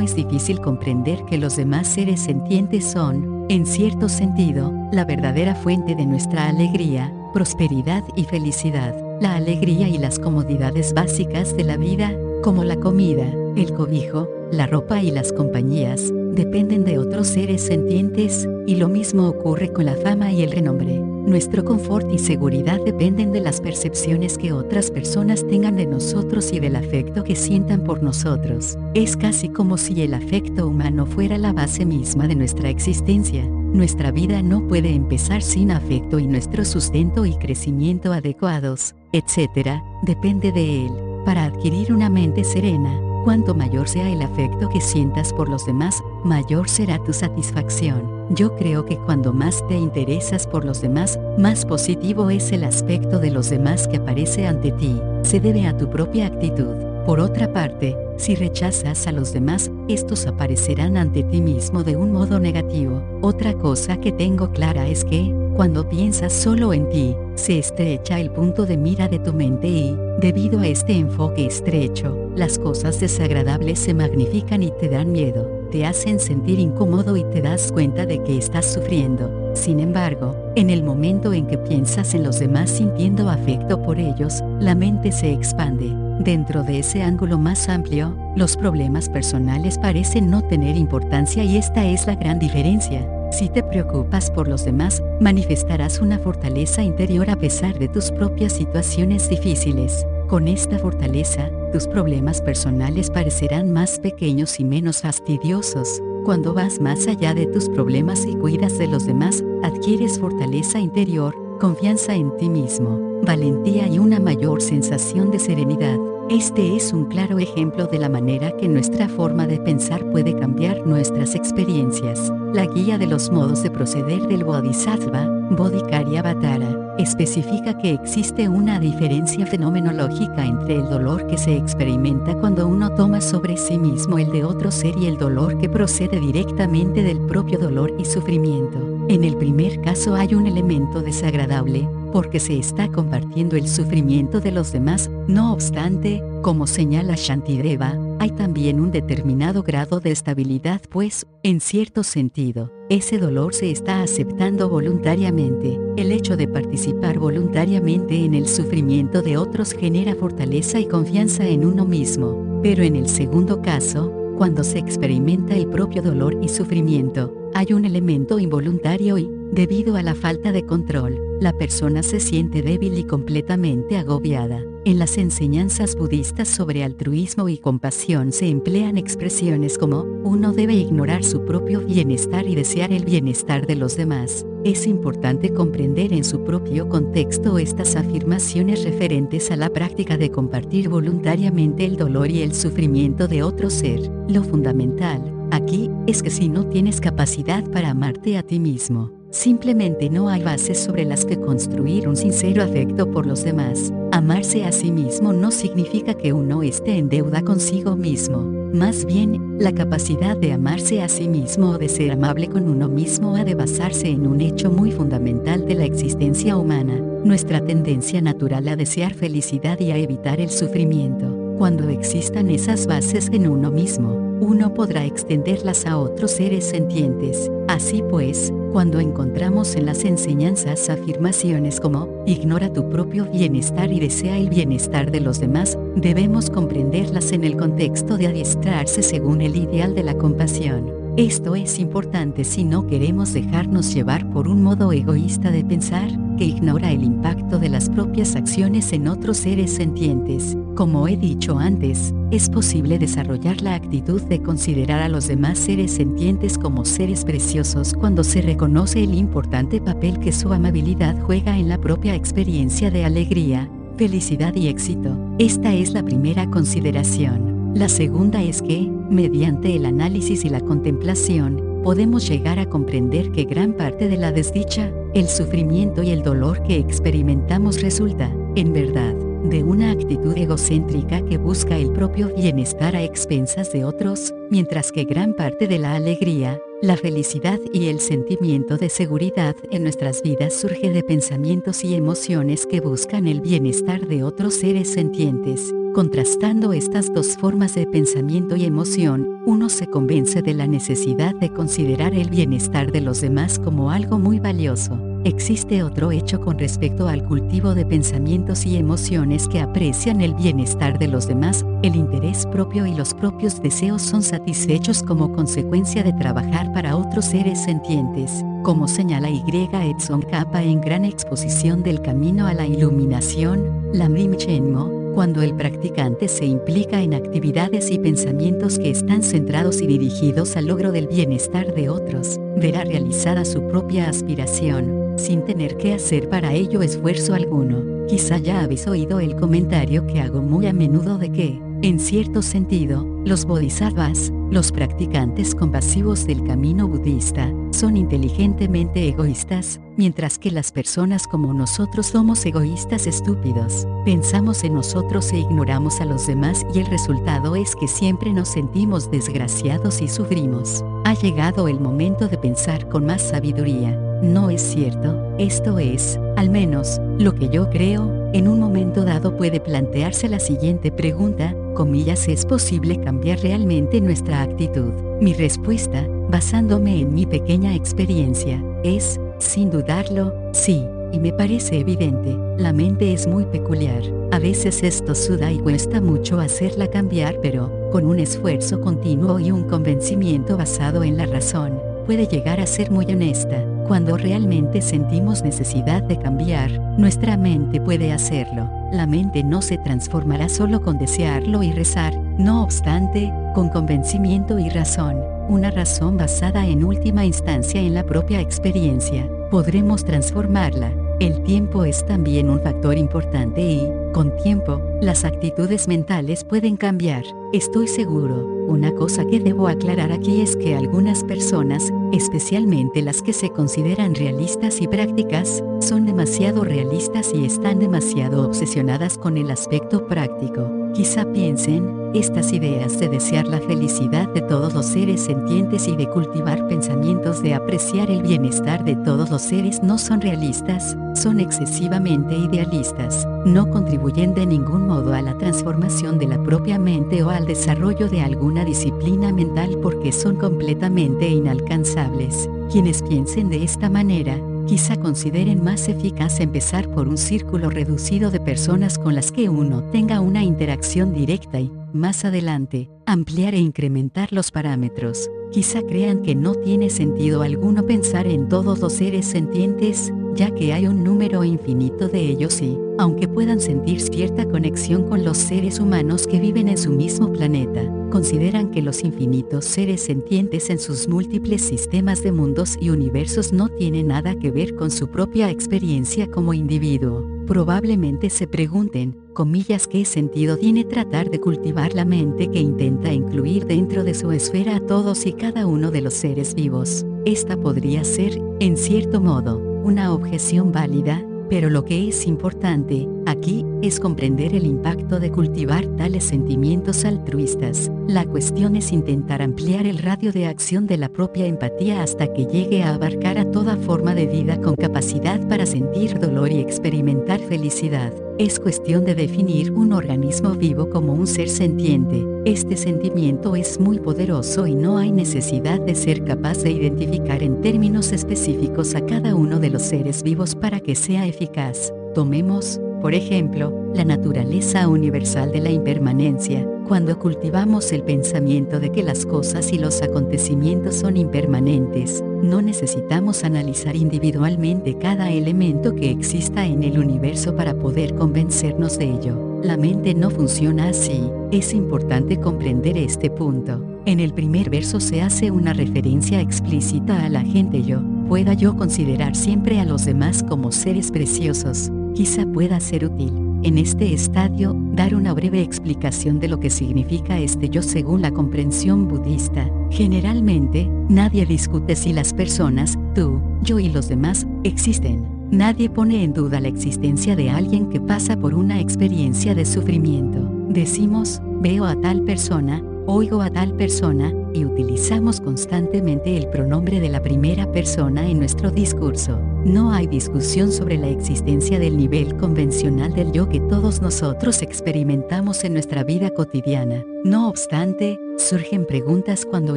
Speaker 2: es difícil comprender que los demás seres sentientes son, en cierto sentido, la verdadera fuente de nuestra alegría, prosperidad y felicidad. La alegría y las comodidades básicas de la vida, como la comida, el cobijo, la ropa y las compañías, dependen de otros seres sentientes, y lo mismo ocurre con la fama y el renombre. Nuestro confort y seguridad dependen de las percepciones que otras personas tengan de nosotros y del afecto que sientan por nosotros. Es casi como si el afecto humano fuera la base misma de nuestra existencia. Nuestra vida no puede empezar sin afecto y nuestro sustento y crecimiento adecuados, etc., depende de él. Para adquirir una mente serena, Cuanto mayor sea el afecto que sientas por los demás, mayor será tu satisfacción. Yo creo que cuando más te interesas por los demás, más positivo es el aspecto de los demás que aparece ante ti. Se debe a tu propia actitud. Por otra parte, si rechazas a los demás, estos aparecerán ante ti mismo de un modo negativo. Otra cosa que tengo clara es que, cuando piensas solo en ti, se estrecha el punto de mira de tu mente y, debido a este enfoque estrecho, las cosas desagradables se magnifican y te dan miedo, te hacen sentir incómodo y te das cuenta de que estás sufriendo. Sin embargo, en el momento en que piensas en los demás sintiendo afecto por ellos, la mente se expande. Dentro de ese ángulo más amplio, los problemas personales parecen no tener importancia y esta es la gran diferencia. Si te preocupas por los demás, manifestarás una fortaleza interior a pesar de tus propias situaciones difíciles. Con esta fortaleza, tus problemas personales parecerán más pequeños y menos fastidiosos. Cuando vas más allá de tus problemas y cuidas de los demás, adquieres fortaleza interior, confianza en ti mismo, valentía y una mayor sensación de serenidad. Este es un claro ejemplo de la manera que nuestra forma de pensar puede cambiar nuestras experiencias. La guía de los modos de proceder del Bodhisattva, Bodhikaryabhatara, especifica que existe una diferencia fenomenológica entre el dolor que se experimenta cuando uno toma sobre sí mismo el de otro ser y el dolor que procede directamente del propio dolor y sufrimiento. En el primer caso hay un elemento desagradable, porque se está compartiendo el sufrimiento de los demás, no obstante, como señala Shantideva, hay también un determinado grado de estabilidad pues, en cierto sentido, ese dolor se está aceptando voluntariamente. El hecho de participar voluntariamente en el sufrimiento de otros genera fortaleza y confianza en uno mismo. Pero en el segundo caso, cuando se experimenta el propio dolor y sufrimiento, hay un elemento involuntario y, debido a la falta de control, la persona se siente débil y completamente agobiada. En las enseñanzas budistas sobre altruismo y compasión se emplean expresiones como, uno debe ignorar su propio bienestar y desear el bienestar de los demás. Es importante comprender en su propio contexto estas afirmaciones referentes a la práctica de compartir voluntariamente el dolor y el sufrimiento de otro ser. Lo fundamental, aquí, es que si no tienes capacidad para amarte a ti mismo, Simplemente no hay bases sobre las que construir un sincero afecto por los demás. Amarse a sí mismo no significa que uno esté en deuda consigo mismo. Más bien, la capacidad de amarse a sí mismo o de ser amable con uno mismo ha de basarse en un hecho muy fundamental de la existencia humana, nuestra tendencia natural a desear felicidad y a evitar el sufrimiento. Cuando existan esas bases en uno mismo, uno podrá extenderlas a otros seres sentientes. Así pues, cuando encontramos en las enseñanzas afirmaciones como, ignora tu propio bienestar y desea el bienestar de los demás, debemos comprenderlas en el contexto de adiestrarse según el ideal de la compasión. Esto es importante si no queremos dejarnos llevar por un modo egoísta de pensar, que ignora el impacto de las propias acciones en otros seres sentientes. Como he dicho antes, es posible desarrollar la actitud de considerar a los demás seres sentientes como seres preciosos cuando se reconoce el importante papel que su amabilidad juega en la propia experiencia de alegría, felicidad y éxito. Esta es la primera consideración. La segunda es que, mediante el análisis y la contemplación, podemos llegar a comprender que gran parte de la desdicha, el sufrimiento y el dolor que experimentamos resulta, en verdad, de una actitud egocéntrica que busca el propio bienestar a expensas de otros, mientras que gran parte de la alegría, La felicidad y el sentimiento de seguridad en nuestras vidas surge de pensamientos y emociones que buscan el bienestar de otros seres sentientes. Contrastando estas dos formas de pensamiento y emoción, uno se convence de la necesidad de considerar el bienestar de los demás como algo muy valioso. Existe otro hecho con respecto al cultivo de pensamientos y emociones que aprecian el bienestar de los demás, el interés propio y los propios deseos son satisfechos como consecuencia de trabajar para otros seres sentientes, como señala Y. Edson Capa en Gran Exposición del Camino a la Iluminación, la Chenmo, cuando el practicante se implica en actividades y pensamientos que están centrados y dirigidos al logro del bienestar de otros, verá realizada su propia aspiración, sin tener que hacer para ello esfuerzo alguno. Quizá ya habéis oído el comentario que hago muy a menudo de que, en cierto sentido, los bodhisattvas, los practicantes compasivos del camino budista, son inteligentemente egoístas, mientras que las personas como nosotros somos egoístas estúpidos. Pensamos en nosotros e ignoramos a los demás y el resultado es que siempre nos sentimos desgraciados y sufrimos. Ha llegado el momento de pensar con más sabiduría. No es cierto, esto es, al menos, lo que yo creo, en un momento dado puede plantearse la siguiente pregunta, comillas, ¿es posible cambiar realmente nuestra actitud? Mi respuesta, basándome en mi pequeña experiencia, es, sin dudarlo, sí, y me parece evidente, la mente es muy peculiar. A veces esto suda y cuesta mucho hacerla cambiar, pero, con un esfuerzo continuo y un convencimiento basado en la razón, puede llegar a ser muy honesta. Cuando realmente sentimos necesidad de cambiar, nuestra mente puede hacerlo. La mente no se transformará solo con desearlo y rezar, no obstante, con convencimiento y razón, una razón basada en última instancia en la propia experiencia, podremos transformarla. El tiempo es también un factor importante y, con tiempo, las actitudes mentales pueden cambiar. Estoy seguro, una cosa que debo aclarar aquí es que algunas personas, especialmente las que se consideran realistas y prácticas, son demasiado realistas y están demasiado obsesionadas con el aspecto práctico. Quizá piensen, estas ideas de desear la felicidad de todos los seres sentientes y de cultivar pensamientos de apreciar el bienestar de todos los seres no son realistas, son excesivamente idealistas, no contribuyen de ningún modo a la transformación de la propia mente o al desarrollo de alguna disciplina mental porque son completamente inalcanzables. Quienes piensen de esta manera, quizá consideren más eficaz empezar por un círculo reducido de personas con las que uno tenga una interacción directa y, más adelante, ampliar e incrementar los parámetros. Quizá crean que no tiene sentido alguno pensar en todos los seres sentientes, ya que hay un número infinito de ellos y, aunque puedan sentir cierta conexión con los seres humanos que viven en su mismo planeta, consideran que los infinitos seres sentientes en sus múltiples sistemas de mundos y universos no tienen nada que ver con su propia experiencia como individuo. Probablemente se pregunten, comillas, qué sentido tiene tratar de cultivar la mente que intenta incluir dentro de su esfera a todos y cada uno de los seres vivos. Esta podría ser, en cierto modo, una objeción válida, pero lo que es importante, aquí, es comprender el impacto de cultivar tales sentimientos altruistas. La cuestión es intentar ampliar el radio de acción de la propia empatía hasta que llegue a abarcar a toda forma de vida con capacidad para sentir dolor y experimentar felicidad. Es cuestión de definir un organismo vivo como un ser sentiente. Este sentimiento es muy poderoso y no hay necesidad de ser capaz de identificar en términos específicos a cada uno de los seres vivos para que sea eficaz. Tomemos, por ejemplo, la naturaleza universal de la impermanencia, cuando cultivamos el pensamiento de que las cosas y los acontecimientos son impermanentes, no necesitamos analizar individualmente cada elemento que exista en el universo para poder convencernos de ello. La mente no funciona así, es importante comprender este punto. En el primer verso se hace una referencia explícita a la gente yo, pueda yo considerar siempre a los demás como seres preciosos, quizá pueda ser útil, en este estadio, dar una breve explicación de lo que significa este yo según la comprensión budista. Generalmente, nadie discute si las personas, tú, yo y los demás, existen. Nadie pone en duda la existencia de alguien que pasa por una experiencia de sufrimiento. Decimos, veo a tal persona, oigo a tal persona, y utilizamos constantemente el pronombre de la primera persona en nuestro discurso. No hay discusión sobre la existencia del nivel convencional del yo que todos nosotros experimentamos en nuestra vida cotidiana. No obstante, surgen preguntas cuando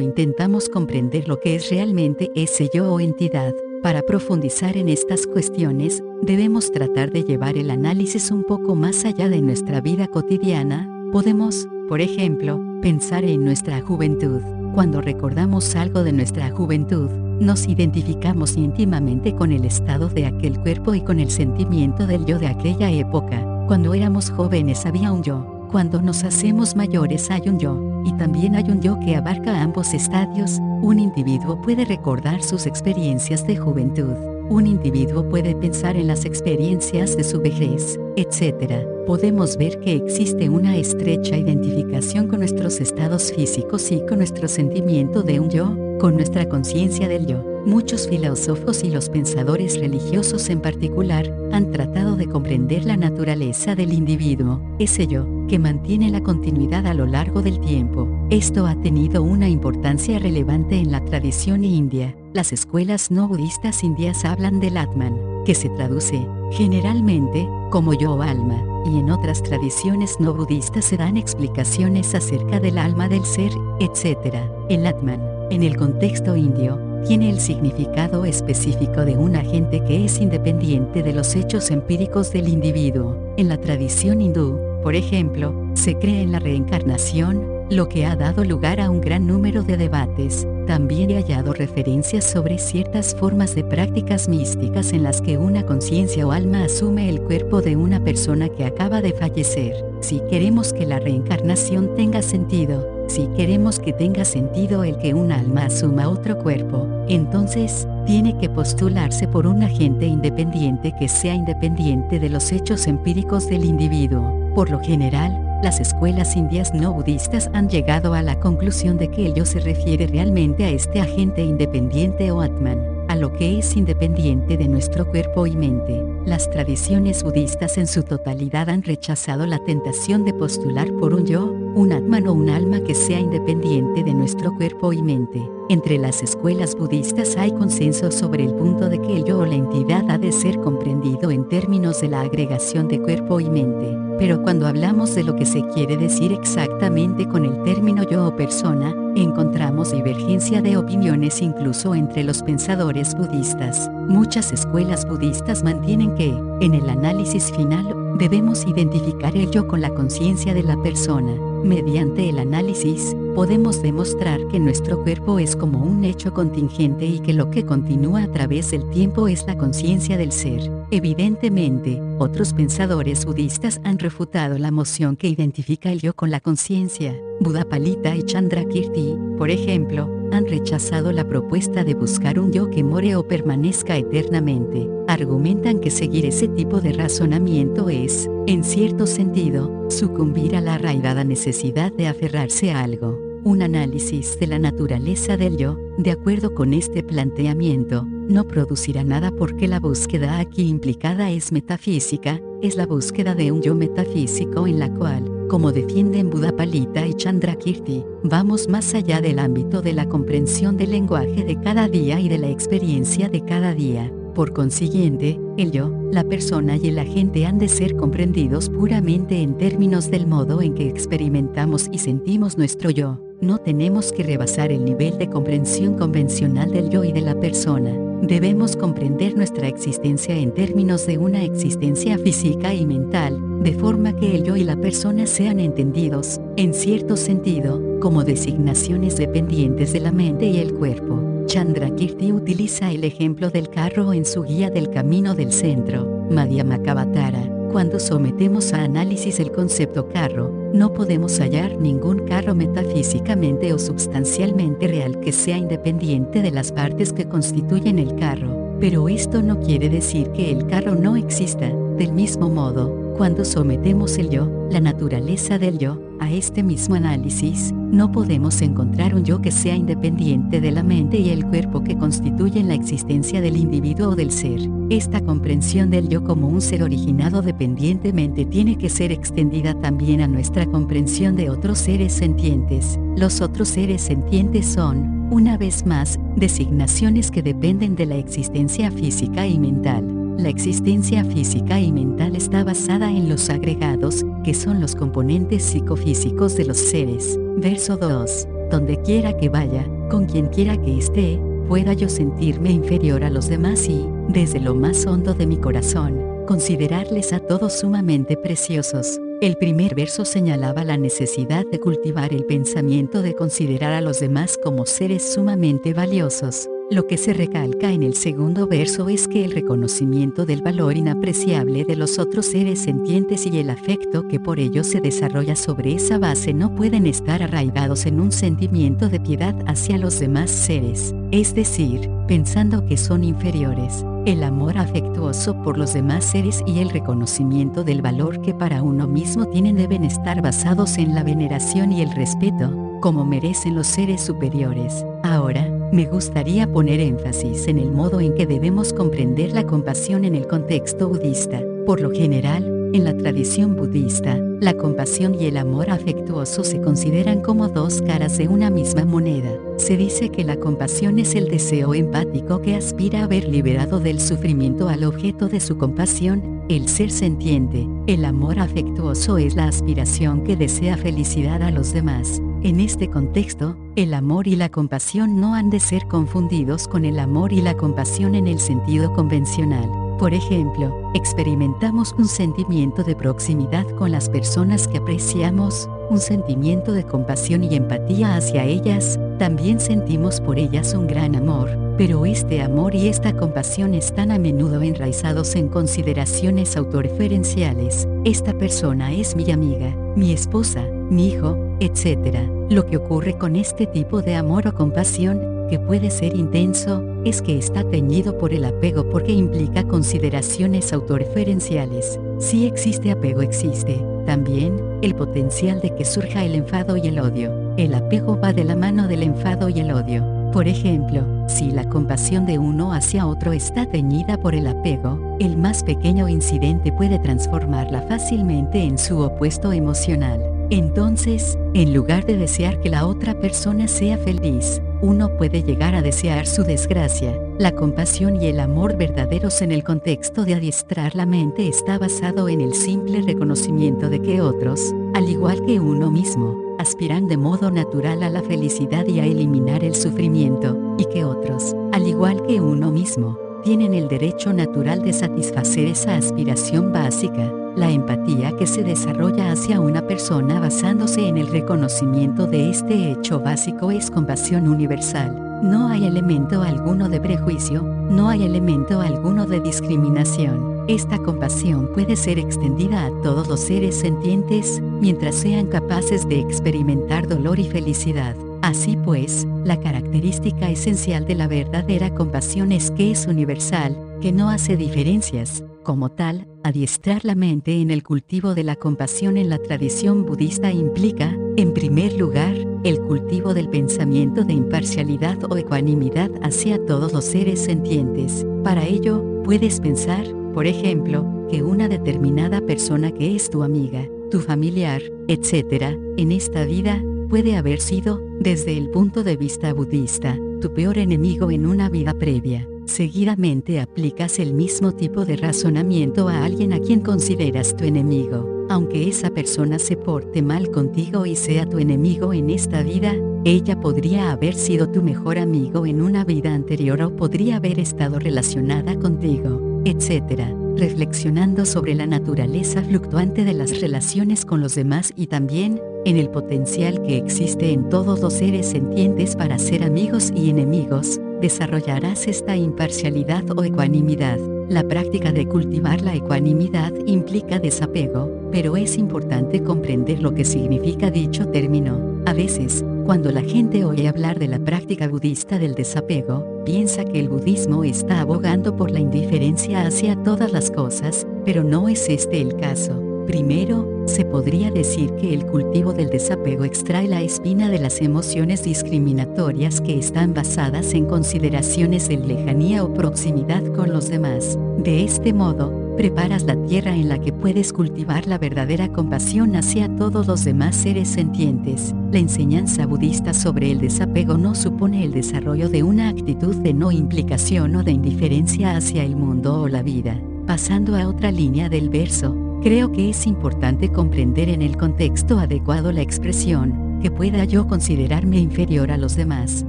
Speaker 2: intentamos comprender lo que es realmente ese yo o entidad. Para profundizar en estas cuestiones, debemos tratar de llevar el análisis un poco más allá de nuestra vida cotidiana. Podemos, por ejemplo, pensar en nuestra juventud. Cuando recordamos algo de nuestra juventud, nos identificamos íntimamente con el estado de aquel cuerpo y con el sentimiento del yo de aquella época. Cuando éramos jóvenes había un yo. Cuando nos hacemos mayores hay un yo, y también hay un yo que abarca ambos estadios. Un individuo puede recordar sus experiencias de juventud. Un individuo puede pensar en las experiencias de su vejez, etc. Podemos ver que existe una estrecha identificación con nuestros estados físicos y con nuestro sentimiento de un yo, con nuestra conciencia del yo. Muchos filósofos y los pensadores religiosos en particular han tratado de comprender la naturaleza del individuo, ese yo, que mantiene la continuidad a lo largo del tiempo. Esto ha tenido una importancia relevante en la tradición india. Las escuelas no budistas indias hablan del Atman, que se traduce, generalmente, como yo alma, y en otras tradiciones no budistas se dan explicaciones acerca del alma del ser, etc. El Atman, en el contexto indio, tiene el significado específico de un agente que es independiente de los hechos empíricos del individuo. En la tradición hindú, por ejemplo, se cree en la reencarnación, lo que ha dado lugar a un gran número de debates. También he hallado referencias sobre ciertas formas de prácticas místicas en las que una conciencia o alma asume el cuerpo de una persona que acaba de fallecer. Si queremos que la reencarnación tenga sentido, si queremos que tenga sentido el que un alma asuma otro cuerpo, entonces, tiene que postularse por un agente independiente que sea independiente de los hechos empíricos del individuo. Por lo general, las escuelas indias no budistas han llegado a la conclusión de que el yo se refiere realmente a este agente independiente o Atman, a lo que es independiente de nuestro cuerpo y mente. Las tradiciones budistas en su totalidad han rechazado la tentación de postular por un yo, un atman o un alma que sea independiente de nuestro cuerpo y mente. Entre las escuelas budistas hay consenso sobre el punto de que el yo o la entidad ha de ser comprendido en términos de la agregación de cuerpo y mente. Pero cuando hablamos de lo que se quiere decir exactamente con el término yo o persona, encontramos divergencia de opiniones incluso entre los pensadores budistas. Muchas escuelas budistas mantienen que, en el análisis final, debemos identificar el yo con la conciencia de la persona. Mediante el análisis, podemos demostrar que nuestro cuerpo es como un hecho contingente y que lo que continúa a través del tiempo es la conciencia del ser. Evidentemente, otros pensadores budistas han refutado la moción que identifica el yo con la conciencia. Budapalita y Chandrakirti, por ejemplo, han rechazado la propuesta de buscar un yo que more o permanezca eternamente. Argumentan que seguir ese tipo de razonamiento es, en cierto sentido, sucumbir a la arraigada necesidad de aferrarse a algo. Un análisis de la naturaleza del yo, de acuerdo con este planteamiento, no producirá nada porque la búsqueda aquí implicada es metafísica, es la búsqueda de un yo metafísico en la cual, como defienden Budapalita y Chandrakirti, vamos más allá del ámbito de la comprensión del lenguaje de cada día y de la experiencia de cada día. Por consiguiente, el yo, la persona y el agente han de ser comprendidos puramente en términos del modo en que experimentamos y sentimos nuestro yo. No tenemos que rebasar el nivel de comprensión convencional del yo y de la persona. Debemos comprender nuestra existencia en términos de una existencia física y mental, de forma que el yo y la persona sean entendidos, en cierto sentido, como designaciones dependientes de la mente y el cuerpo. Chandrakirti utiliza el ejemplo del carro en su guía del camino del centro, Madhyamakavatara. Cuando sometemos a análisis el concepto carro, no podemos hallar ningún carro metafísicamente o sustancialmente real que sea independiente de las partes que constituyen el carro. Pero esto no quiere decir que el carro no exista. Del mismo modo, Cuando sometemos el yo, la naturaleza del yo, a este mismo análisis, no podemos encontrar un yo que sea independiente de la mente y el cuerpo que constituyen la existencia del individuo o del ser. Esta comprensión del yo como un ser originado dependientemente tiene que ser extendida también a nuestra comprensión de otros seres sentientes. Los otros seres sentientes son, una vez más, designaciones que dependen de la existencia física y mental. La existencia física y mental está basada en los agregados, que son los componentes psicofísicos de los seres. Verso 2. Donde quiera que vaya, con quien quiera que esté, pueda yo sentirme inferior a los demás y, desde lo más hondo de mi corazón, considerarles a todos sumamente preciosos. El primer verso señalaba la necesidad de cultivar el pensamiento de considerar a los demás como seres sumamente valiosos. Lo que se recalca en el segundo verso es que el reconocimiento del valor inapreciable de los otros seres sentientes y el afecto que por ellos se desarrolla sobre esa base no pueden estar arraigados en un sentimiento de piedad hacia los demás seres, es decir, pensando que son inferiores. El amor afectuoso por los demás seres y el reconocimiento del valor que para uno mismo tienen deben estar basados en la veneración y el respeto, como merecen los seres superiores. Ahora, me gustaría poner énfasis en el modo en que debemos comprender la compasión en el contexto budista. Por lo general, en la tradición budista, la compasión y el amor afectuoso se consideran como dos caras de una misma moneda. Se dice que la compasión es el deseo empático que aspira a ver liberado del sufrimiento al objeto de su compasión, el ser sentiente. El amor afectuoso es la aspiración que desea felicidad a los demás. En este contexto, el amor y la compasión no han de ser confundidos con el amor y la compasión en el sentido convencional. Por ejemplo, experimentamos un sentimiento de proximidad con las personas que apreciamos, un sentimiento de compasión y empatía hacia ellas, también sentimos por ellas un gran amor, pero este amor y esta compasión están a menudo enraizados en consideraciones autorreferenciales. Esta persona es mi amiga, mi esposa, mi hijo, etc. Lo que ocurre con este tipo de amor o compasión, que puede ser intenso, es que está teñido por el apego porque implica consideraciones autorreferenciales. Si existe apego existe, también, el potencial de que surja el enfado y el odio. El apego va de la mano del enfado y el odio. Por ejemplo, si la compasión de uno hacia otro está teñida por el apego, el más pequeño incidente puede transformarla fácilmente en su opuesto emocional. Entonces, en lugar de desear que la otra persona sea feliz, uno puede llegar a desear su desgracia. La compasión y el amor verdaderos en el contexto de adiestrar la mente está basado en el simple reconocimiento de que otros, al igual que uno mismo, aspiran de modo natural a la felicidad y a eliminar el sufrimiento, y que otros, al igual que uno mismo, tienen el derecho natural de satisfacer esa aspiración básica, la empatía que se desarrolla hacia una persona basándose en el reconocimiento de este hecho básico es compasión universal. No hay elemento alguno de prejuicio, no hay elemento alguno de discriminación. Esta compasión puede ser extendida a todos los seres sentientes, mientras sean capaces de experimentar dolor y felicidad. Así pues, la característica esencial de la verdadera compasión es que es universal, que no hace diferencias. Como tal, adiestrar la mente en el cultivo de la compasión en la tradición budista implica, en primer lugar, el cultivo del pensamiento de imparcialidad o ecuanimidad hacia todos los seres sentientes. Para ello, puedes pensar, por ejemplo, que una determinada persona que es tu amiga, tu familiar, etc., en esta vida, puede haber sido, desde el punto de vista budista, tu peor enemigo en una vida previa. Seguidamente aplicas el mismo tipo de razonamiento a alguien a quien consideras tu enemigo. Aunque esa persona se porte mal contigo y sea tu enemigo en esta vida, ella podría haber sido tu mejor amigo en una vida anterior o podría haber estado relacionada contigo, etc reflexionando sobre la naturaleza fluctuante de las relaciones con los demás y también, en el potencial que existe en todos los seres sentientes para ser amigos y enemigos, desarrollarás esta imparcialidad o ecuanimidad. La práctica de cultivar la ecuanimidad implica desapego, pero es importante comprender lo que significa dicho término. A veces, cuando la gente oye hablar de la práctica budista del desapego, piensa que el budismo está abogando por la indiferencia hacia todas las cosas, pero no es este el caso. Primero, se podría decir que el cultivo del desapego extrae la espina de las emociones discriminatorias que están basadas en consideraciones de lejanía o proximidad con los demás. De este modo, preparas la tierra en la que puedes cultivar la verdadera compasión hacia todos los demás seres sentientes. La enseñanza budista sobre el desapego no supone el desarrollo de una actitud de no implicación o de indiferencia hacia el mundo o la vida. Pasando a otra línea del verso, Creo que es importante comprender en el contexto adecuado la expresión, que pueda yo considerarme inferior a los demás.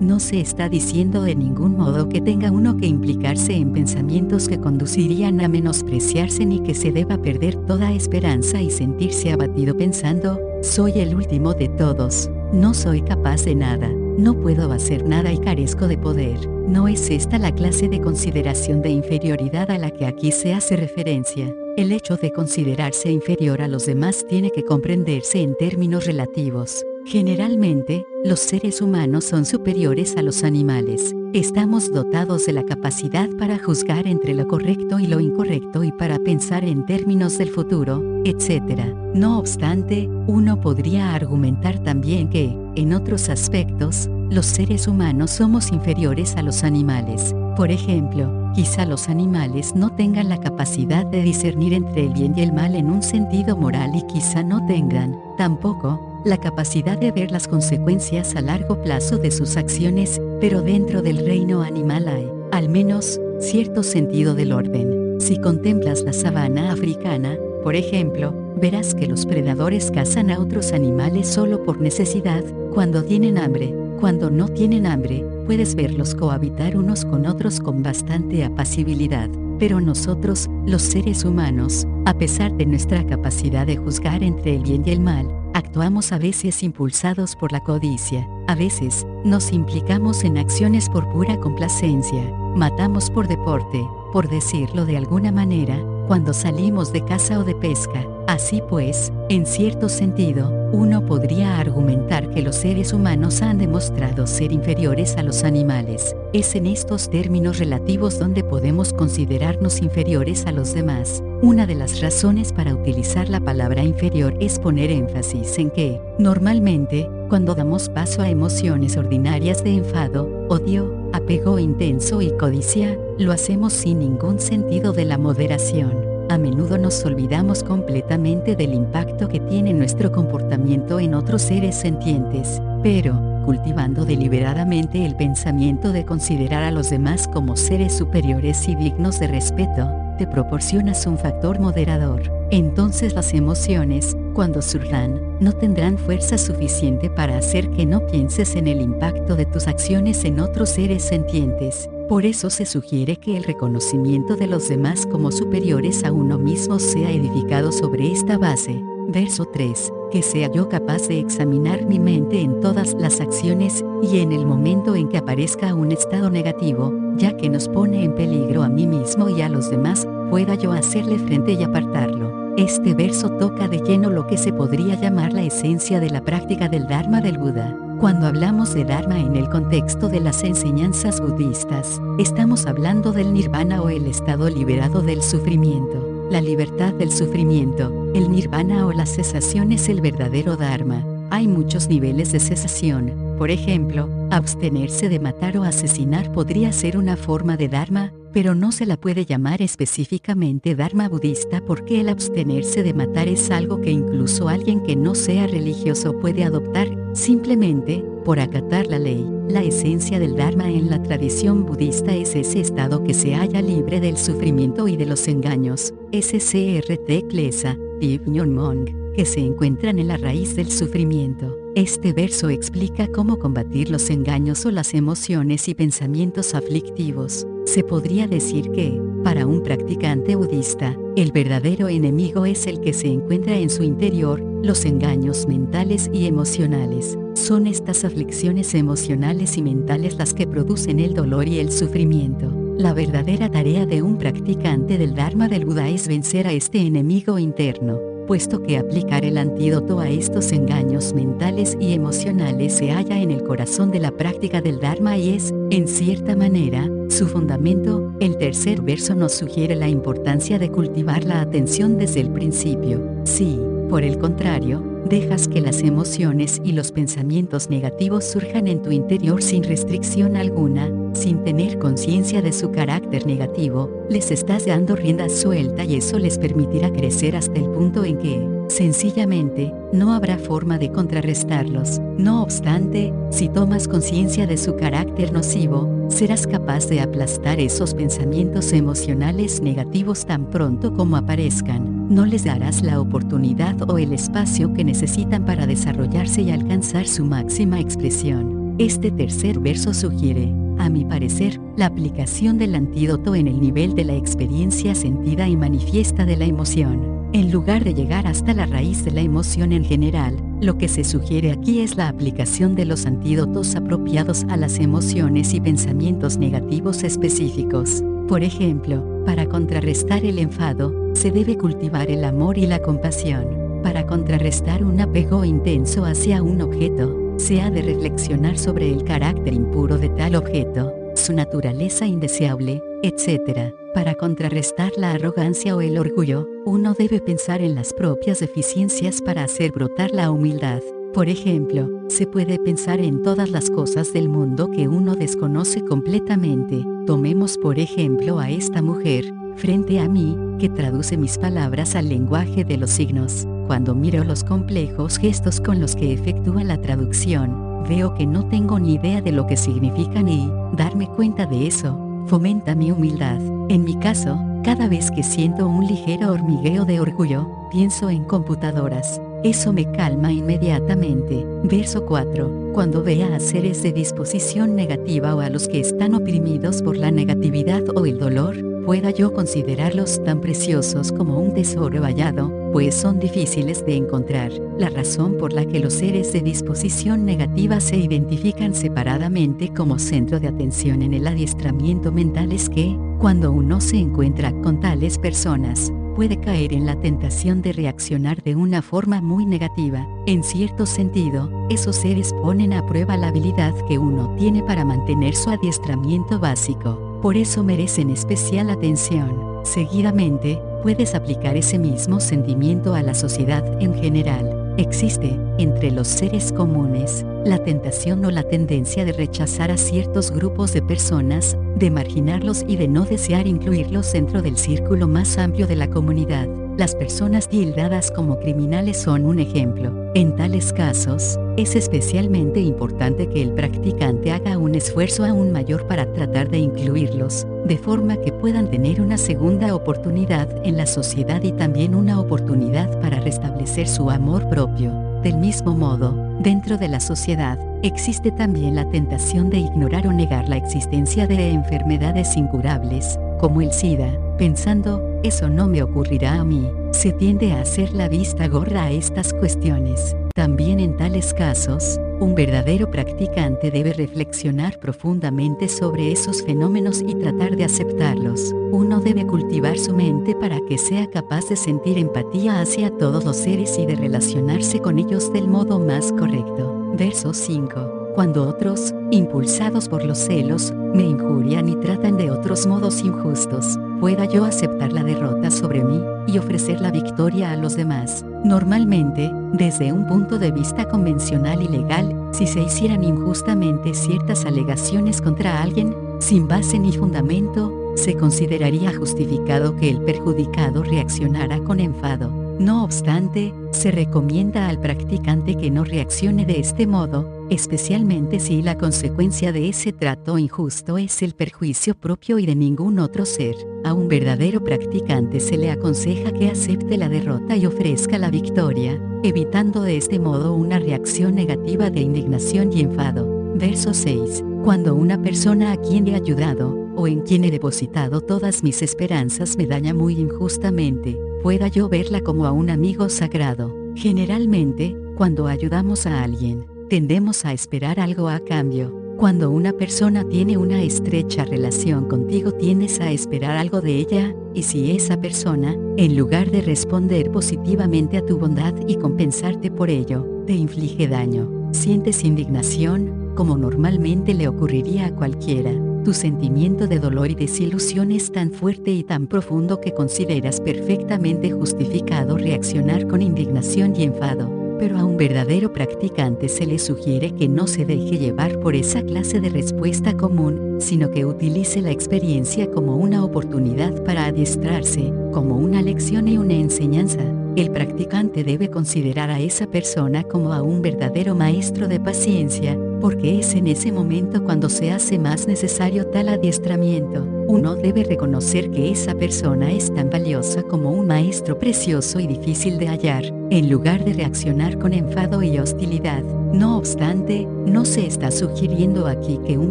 Speaker 2: No se está diciendo de ningún modo que tenga uno que implicarse en pensamientos que conducirían a menospreciarse ni que se deba perder toda esperanza y sentirse abatido pensando, soy el último de todos, no soy capaz de nada, no puedo hacer nada y carezco de poder. No es esta la clase de consideración de inferioridad a la que aquí se hace referencia. El hecho de considerarse inferior a los demás tiene que comprenderse en términos relativos. Generalmente, los seres humanos son superiores a los animales. Estamos dotados de la capacidad para juzgar entre lo correcto y lo incorrecto y para pensar en términos del futuro, etc. No obstante, uno podría argumentar también que, en otros aspectos, los seres humanos somos inferiores a los animales. Por ejemplo, Quizá los animales no tengan la capacidad de discernir entre el bien y el mal en un sentido moral y quizá no tengan, tampoco, la capacidad de ver las consecuencias a largo plazo de sus acciones, pero dentro del reino animal hay, al menos, cierto sentido del orden. Si contemplas la sabana africana, por ejemplo, verás que los predadores cazan a otros animales solo por necesidad, cuando tienen hambre, cuando no tienen hambre, puedes verlos cohabitar unos con otros con bastante apacibilidad. Pero nosotros, los seres humanos, a pesar de nuestra capacidad de juzgar entre el bien y el mal, actuamos a veces impulsados por la codicia, a veces, nos implicamos en acciones por pura complacencia, matamos por deporte, por decirlo de alguna manera, cuando salimos de caza o de pesca. Así pues, en cierto sentido, uno podría argumentar que los seres humanos han demostrado ser inferiores a los animales. Es en estos términos relativos donde podemos considerarnos inferiores a los demás. Una de las razones para utilizar la palabra inferior es poner énfasis en que, normalmente, cuando damos paso a emociones ordinarias de enfado, odio, apego intenso y codicia, lo hacemos sin ningún sentido de la moderación. A menudo nos olvidamos completamente del impacto que tiene nuestro comportamiento en otros seres sentientes, pero, cultivando deliberadamente el pensamiento de considerar a los demás como seres superiores y dignos de respeto, te proporcionas un factor moderador. Entonces las emociones, cuando surjan, no tendrán fuerza suficiente para hacer que no pienses en el impacto de tus acciones en otros seres sentientes. Por eso se sugiere que el reconocimiento de los demás como superiores a uno mismo sea edificado sobre esta base. Verso 3. Que sea yo capaz de examinar mi mente en todas las acciones, y en el momento en que aparezca un estado negativo, ya que nos pone en peligro a mí mismo y a los demás, pueda yo hacerle frente y apartarlo. Este verso toca de lleno lo que se podría llamar la esencia de la práctica del Dharma del Buda. Cuando hablamos de Dharma en el contexto de las enseñanzas budistas, estamos hablando del nirvana o el estado liberado del sufrimiento, la libertad del sufrimiento, el nirvana o la cesación es el verdadero Dharma. Hay muchos niveles de cesación, por ejemplo, abstenerse de matar o asesinar podría ser una forma de Dharma, pero no se la puede llamar específicamente Dharma budista porque el abstenerse de matar es algo que incluso alguien que no sea religioso puede adoptar, simplemente, por acatar la ley. La esencia del Dharma en la tradición budista es ese estado que se halla libre del sufrimiento y de los engaños. SCRT Klesa, Div Mong, que se encuentran en la raíz del sufrimiento. Este verso explica cómo combatir los engaños o las emociones y pensamientos aflictivos. Se podría decir que, para un practicante budista, el verdadero enemigo es el que se encuentra en su interior, los engaños mentales y emocionales. Son estas aflicciones emocionales y mentales las que producen el dolor y el sufrimiento. La verdadera tarea de un practicante del Dharma del Buda es vencer a este enemigo interno. Puesto que aplicar el antídoto a estos engaños mentales y emocionales se halla en el corazón de la práctica del Dharma y es, en cierta manera, su fundamento, el tercer verso nos sugiere la importancia de cultivar la atención desde el principio. Sí, por el contrario, dejas que las emociones y los pensamientos negativos surjan en tu interior sin restricción alguna, sin tener conciencia de su carácter negativo, les estás dando rienda suelta y eso les permitirá crecer hasta el punto en que, sencillamente, no habrá forma de contrarrestarlos. No obstante, si tomas conciencia de su carácter nocivo, serás capaz de aplastar esos pensamientos emocionales negativos tan pronto como aparezcan. No les darás la oportunidad o el espacio que necesitan para desarrollarse y alcanzar su máxima expresión. Este tercer verso sugiere, a mi parecer, la aplicación del antídoto en el nivel de la experiencia sentida y manifiesta de la emoción. En lugar de llegar hasta la raíz de la emoción en general, lo que se sugiere aquí es la aplicación de los antídotos apropiados a las emociones y pensamientos negativos específicos. Por ejemplo, para contrarrestar el enfado, se debe cultivar el amor y la compasión. Para contrarrestar un apego intenso hacia un objeto, se ha de reflexionar sobre el carácter impuro de tal objeto, su naturaleza indeseable, etc. Para contrarrestar la arrogancia o el orgullo, uno debe pensar en las propias deficiencias para hacer brotar la humildad. Por ejemplo, se puede pensar en todas las cosas del mundo que uno desconoce completamente. Tomemos por ejemplo a esta mujer, frente a mí, que traduce mis palabras al lenguaje de los signos. Cuando miro los complejos gestos con los que efectúa la traducción, veo que no tengo ni idea de lo que significan y, darme cuenta de eso, fomenta mi humildad. En mi caso, cada vez que siento un ligero hormigueo de orgullo, pienso en computadoras. Eso me calma inmediatamente. Verso 4. Cuando vea a seres de disposición negativa o a los que están oprimidos por la negatividad o el dolor, pueda yo considerarlos tan preciosos como un tesoro hallado, pues son difíciles de encontrar. La razón por la que los seres de disposición negativa se identifican separadamente como centro de atención en el adiestramiento mental es que, cuando uno se encuentra con tales personas, puede caer en la tentación de reaccionar de una forma muy negativa. En cierto sentido, esos seres ponen a prueba la habilidad que uno tiene para mantener su adiestramiento básico por eso merecen especial atención. Seguidamente, puedes aplicar ese mismo sentimiento a la sociedad en general. Existe, entre los seres comunes, la tentación o la tendencia de rechazar a ciertos grupos de personas, de marginarlos y de no desear incluirlos dentro del círculo más amplio de la comunidad. Las personas tildadas como criminales son un ejemplo. En tales casos, es especialmente importante que el practicante haga un esfuerzo aún mayor para tratar de incluirlos, de forma que puedan tener una segunda oportunidad en la sociedad y también una oportunidad para restablecer su amor propio. Del mismo modo, dentro de la sociedad, existe también la tentación de ignorar o negar la existencia de enfermedades incurables, como el SIDA, pensando, eso no me ocurrirá a mí. Se tiende a hacer la vista gorda a estas cuestiones. También en tales casos, un verdadero practicante debe reflexionar profundamente sobre esos fenómenos y tratar de aceptarlos. Uno debe cultivar su mente para que sea capaz de sentir empatía hacia todos los seres y de relacionarse con ellos del modo más correcto. Verso 5 cuando otros, impulsados por los celos, me injurian y tratan de otros modos injustos, pueda yo aceptar la derrota sobre mí y ofrecer la victoria a los demás. Normalmente, desde un punto de vista convencional y legal, si se hicieran injustamente ciertas alegaciones contra alguien, sin base ni fundamento, se consideraría justificado que el perjudicado reaccionara con enfado. No obstante, se recomienda al practicante que no reaccione de este modo, especialmente si la consecuencia de ese trato injusto es el perjuicio propio y de ningún otro ser. A un verdadero practicante se le aconseja que acepte la derrota y ofrezca la victoria, evitando de este modo una reacción negativa de indignación y enfado. Verso 6. Cuando una persona a quien he ayudado, o en quien he depositado todas mis esperanzas me daña muy injustamente, pueda yo verla como a un amigo sagrado. Generalmente, cuando ayudamos a alguien, tendemos a esperar algo a cambio. Cuando una persona tiene una estrecha relación contigo tiendes a esperar algo de ella, y si esa persona, en lugar de responder positivamente a tu bondad y compensarte por ello, te inflige daño, sientes indignación, como normalmente le ocurriría a cualquiera. Tu sentimiento de dolor y desilusión es tan fuerte y tan profundo que consideras perfectamente justificado reaccionar con indignación y enfado pero a un verdadero practicante se le sugiere que no se deje llevar por esa clase de respuesta común, sino que utilice la experiencia como una oportunidad para adiestrarse, como una lección y una enseñanza. El practicante debe considerar a esa persona como a un verdadero maestro de paciencia, porque es en ese momento cuando se hace más necesario tal adiestramiento. Uno debe reconocer que esa persona es tan valiosa como un maestro precioso y difícil de hallar, en lugar de reaccionar con enfado y hostilidad. No obstante, no se está sugiriendo aquí que un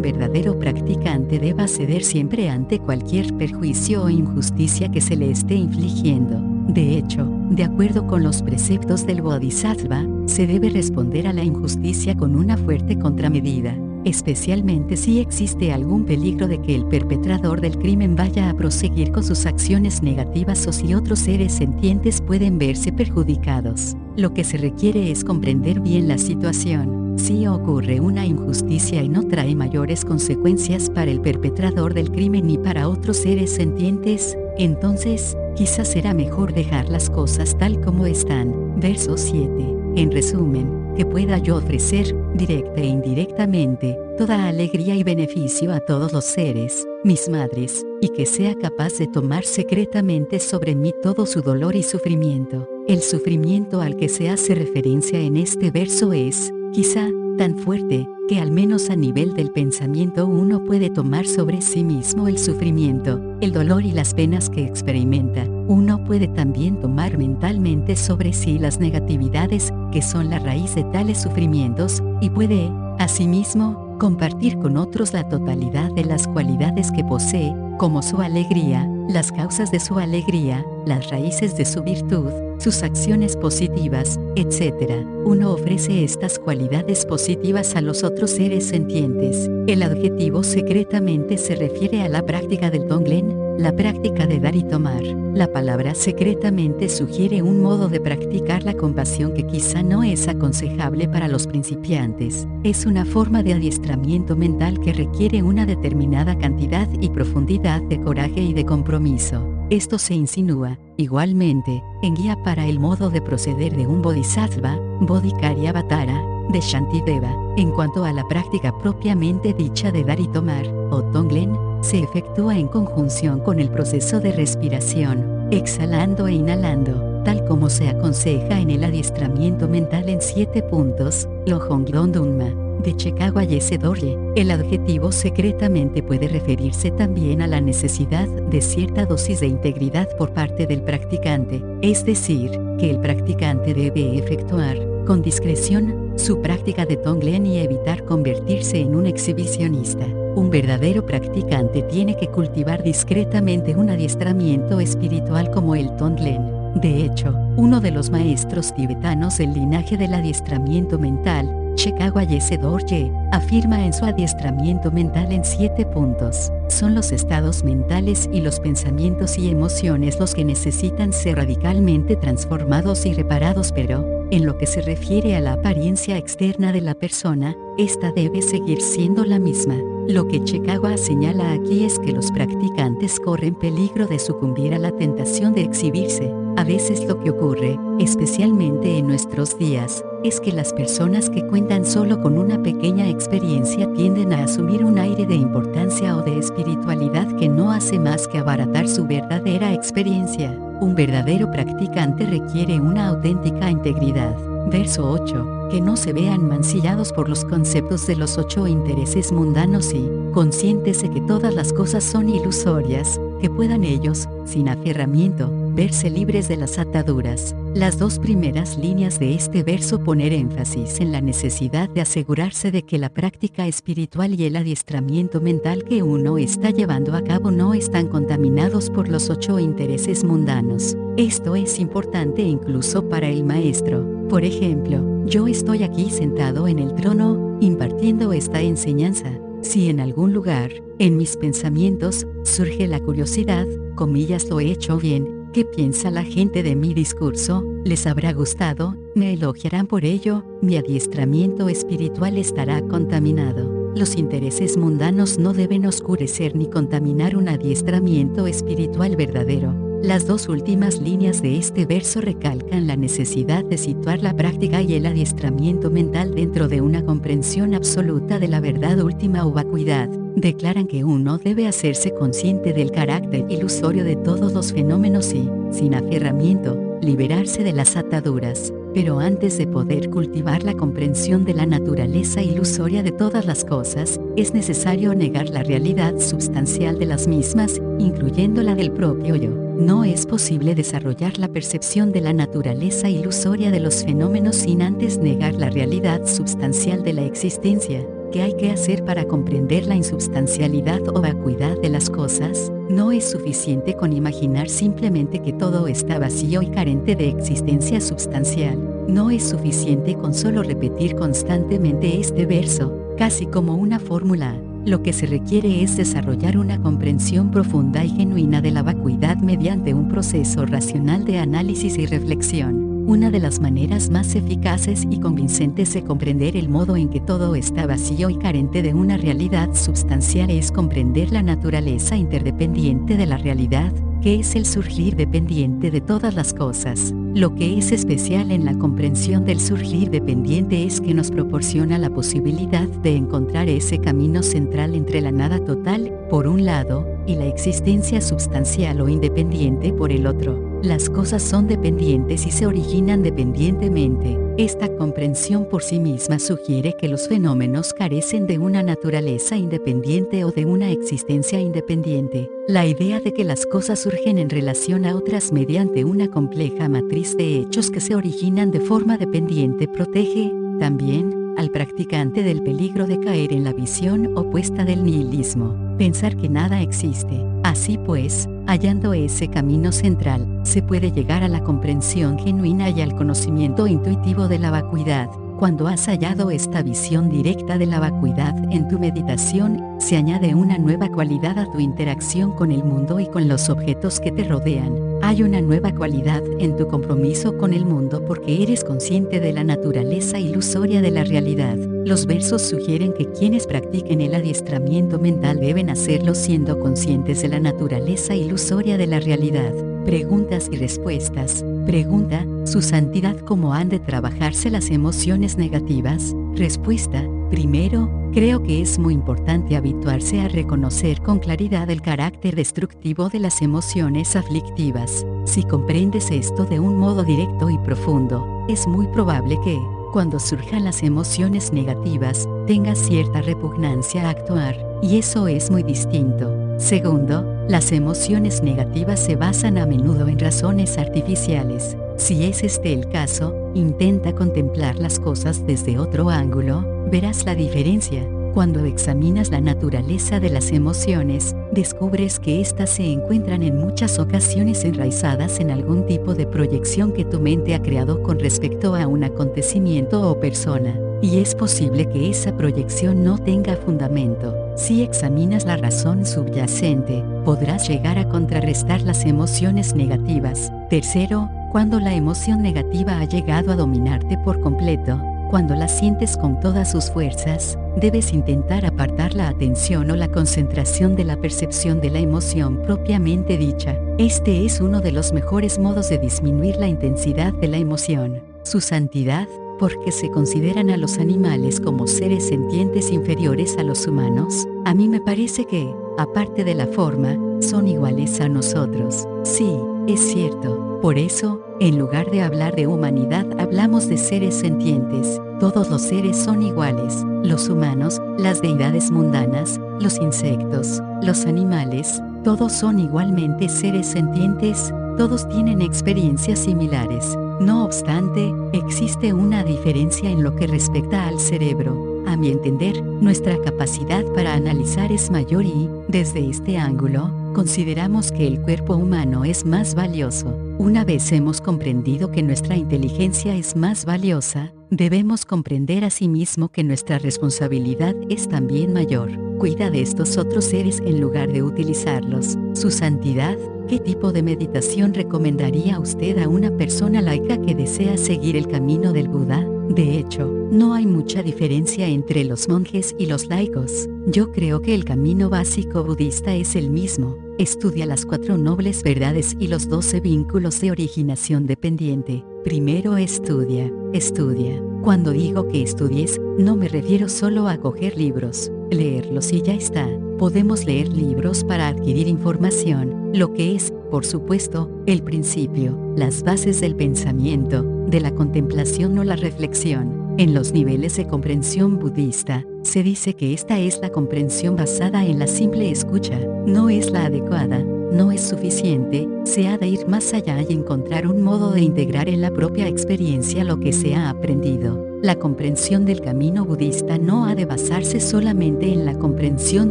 Speaker 2: verdadero practicante deba ceder siempre ante cualquier perjuicio o injusticia que se le esté infligiendo. De hecho, de acuerdo con los preceptos del Bodhisattva, se debe responder a la injusticia con una fuerte contramedida, especialmente si existe algún peligro de que el perpetrador del crimen vaya a proseguir con sus acciones negativas o si otros seres sentientes pueden verse perjudicados. Lo que se requiere es comprender bien la situación. Si ocurre una injusticia y no trae mayores consecuencias para el perpetrador del crimen ni para otros seres sentientes, entonces, quizás será mejor dejar las cosas tal como están. Verso 7. En resumen, que pueda yo ofrecer, directa e indirectamente, toda alegría y beneficio a todos los seres, mis madres, y que sea capaz de tomar secretamente sobre mí todo su dolor y sufrimiento. El sufrimiento al que se hace referencia en este verso es, quizá, tan fuerte, que al menos a nivel del pensamiento uno puede tomar sobre sí mismo el sufrimiento, el dolor y las penas que experimenta. Uno puede también tomar mentalmente sobre sí las negatividades, que son la raíz de tales sufrimientos, y puede, asimismo, compartir con otros la totalidad de las cualidades que posee, como su alegría, las causas de su alegría, las raíces de su virtud, sus acciones positivas, etc. Uno ofrece estas cualidades positivas a los otros seres sentientes. El adjetivo secretamente se refiere a la práctica del Tonglen, la práctica de dar y tomar. La palabra secretamente sugiere un modo de practicar la compasión que quizá no es aconsejable para los principiantes. Es una forma de adiestramiento mental que requiere una determinada cantidad y profundidad de coraje y de compromiso. Esto se insinúa, igualmente, en guía para el modo de proceder de un bodhisattva, bodhicaryavatara, de Shantideva. En cuanto a la práctica propiamente dicha de dar y tomar, o Tonglen, se efectúa en conjunción con el proceso de respiración, exhalando e inhalando, tal como se aconseja en el adiestramiento mental en siete puntos, lo Dunma de Chicago Dorje, el adjetivo secretamente puede referirse también a la necesidad de cierta dosis de integridad por parte del practicante, es decir, que el practicante debe efectuar, con discreción, su práctica de Tonglen y evitar convertirse en un exhibicionista. Un verdadero practicante tiene que cultivar discretamente un adiestramiento espiritual como el Tonglen. De hecho, uno de los maestros tibetanos del linaje del adiestramiento mental, Chicago Ayese Dorje, afirma en su adiestramiento mental en siete puntos. Son los estados mentales y los pensamientos y emociones los que necesitan ser radicalmente transformados y reparados, pero, en lo que se refiere a la apariencia externa de la persona, esta debe seguir siendo la misma. Lo que Chicago señala aquí es que los practicantes corren peligro de sucumbir a la tentación de exhibirse. A veces lo que ocurre, especialmente en nuestros días, es que las personas que cuentan solo con una pequeña experiencia tienden a asumir un aire de importancia o de espiritualidad que no hace más que abaratar su verdadera experiencia. Un verdadero practicante requiere una auténtica integridad. Verso 8. Que no se vean mancillados por los conceptos de los ocho intereses mundanos y, conscientes de que todas las cosas son ilusorias, que puedan ellos, sin aferramiento, verse libres de las ataduras. Las dos primeras líneas de este verso poner énfasis en la necesidad de asegurarse de que la práctica espiritual y el adiestramiento mental que uno está llevando a cabo no están contaminados por los ocho intereses mundanos. Esto es importante incluso para el maestro. Por ejemplo, yo estoy aquí sentado en el trono, impartiendo esta enseñanza. Si en algún lugar, en mis pensamientos, surge la curiosidad, comillas lo he hecho bien, ¿Qué piensa la gente de mi discurso? ¿Les habrá gustado? ¿Me elogiarán por ello? Mi adiestramiento espiritual estará contaminado. Los intereses mundanos no deben oscurecer ni contaminar un adiestramiento espiritual verdadero. Las dos últimas líneas de este verso recalcan la necesidad de situar la práctica y el adiestramiento mental dentro de una comprensión absoluta de la verdad última o vacuidad. Declaran que uno debe hacerse consciente del carácter ilusorio de todos los fenómenos y, sin aferramiento, liberarse de las ataduras. Pero antes de poder cultivar la comprensión de la naturaleza ilusoria de todas las cosas, es necesario negar la realidad substancial de las mismas, incluyendo la del propio yo. No es posible desarrollar la percepción de la naturaleza ilusoria de los fenómenos sin antes negar la realidad substancial de la existencia. ¿Qué hay que hacer para comprender la insubstancialidad o vacuidad de las cosas? No es suficiente con imaginar simplemente que todo está vacío y carente de existencia substancial. No es suficiente con solo repetir constantemente este verso, casi como una fórmula lo que se requiere es desarrollar una comprensión profunda y genuina de la vacuidad mediante un proceso racional de análisis y reflexión. Una de las maneras más eficaces y convincentes de comprender el modo en que todo está vacío y carente de una realidad substancial es comprender la naturaleza interdependiente de la realidad, que es el surgir dependiente de todas las cosas. Lo que es especial en la comprensión del surgir dependiente es que nos proporciona la posibilidad de encontrar ese camino central entre la nada total, por un lado, y la existencia substancial o independiente por el otro. Las cosas son dependientes y se originan dependientemente. Esta comprensión por sí misma sugiere que los fenómenos carecen de una naturaleza independiente o de una existencia independiente. La idea de que las cosas surgen en relación a otras mediante una compleja matriz de hechos que se originan de forma dependiente protege, también, al practicante del peligro de caer en la visión opuesta del nihilismo, pensar que nada existe. Así pues, Hallando ese camino central, se puede llegar a la comprensión genuina y al conocimiento intuitivo de la vacuidad. Cuando has hallado esta visión directa de la vacuidad en tu meditación, se añade una nueva cualidad a tu interacción con el mundo y con los objetos que te rodean. Hay una nueva cualidad en tu compromiso con el mundo porque eres consciente de la naturaleza ilusoria de la realidad. Los versos sugieren que quienes practiquen el adiestramiento mental deben hacerlo siendo conscientes de la naturaleza ilusoria de la realidad. Preguntas y respuestas. Pregunta, ¿su santidad cómo han de trabajarse las emociones negativas? Respuesta, primero, creo que es muy importante habituarse a reconocer con claridad el carácter destructivo de las emociones aflictivas. Si comprendes esto de un modo directo y profundo, es muy probable que, cuando surjan las emociones negativas, tenga cierta repugnancia a actuar, y eso es muy distinto. Segundo, las emociones negativas se basan a menudo en razones artificiales. Si es este el caso, intenta contemplar las cosas desde otro ángulo, verás la diferencia. Cuando examinas la naturaleza de las emociones, descubres que éstas se encuentran en muchas ocasiones enraizadas en algún tipo de proyección que tu mente ha creado con respecto a un acontecimiento o persona, y es posible que esa proyección no tenga fundamento. Si examinas la razón subyacente, podrás llegar a contrarrestar las emociones negativas. Tercero, cuando la emoción negativa ha llegado a dominarte por completo, cuando la sientes con todas sus fuerzas, debes intentar apartar la atención o la concentración de la percepción de la emoción propiamente dicha. Este es uno de los mejores modos de disminuir la intensidad de la emoción. Su santidad, porque se consideran a los animales como seres sentientes inferiores a los humanos, a mí me parece que, aparte de la forma, son iguales a nosotros. Sí, es cierto. Por eso, en lugar de hablar de humanidad, hablamos de seres sentientes. Todos los seres son iguales, los humanos, las deidades mundanas, los insectos, los animales, todos son igualmente seres sentientes, Todos tienen experiencias similares. No obstante, existe una diferencia en lo que respecta al cerebro. Mi entender, nuestra capacidad para analizar es mayor y, desde este ángulo, consideramos que el cuerpo humano es más valioso. Una vez hemos comprendido que nuestra inteligencia es más valiosa, debemos comprender asimismo que nuestra responsabilidad es también mayor. Cuida de estos otros seres en lugar de utilizarlos. Su santidad, ¿qué tipo de meditación recomendaría usted a una persona laica que desea seguir el camino del Buda? De hecho, no hay mucha diferencia entre los monjes y los laicos. Yo creo que el camino básico budista es el mismo. Estudia las cuatro nobles verdades y los doce vínculos de originación dependiente. Primero estudia, estudia. Cuando digo que estudies, no me refiero solo a coger libros, leerlos y ya está. Podemos leer libros para adquirir información, lo que es, por supuesto, el principio, las bases del pensamiento, de la contemplación o la reflexión. En los niveles de comprensión budista, se dice que esta es la comprensión basada en la simple escucha, no es la adecuada, no es suficiente, se ha de ir más allá y encontrar un modo de integrar en la propia experiencia lo que se ha aprendido. La comprensión del camino budista no ha de basarse solamente en la comprensión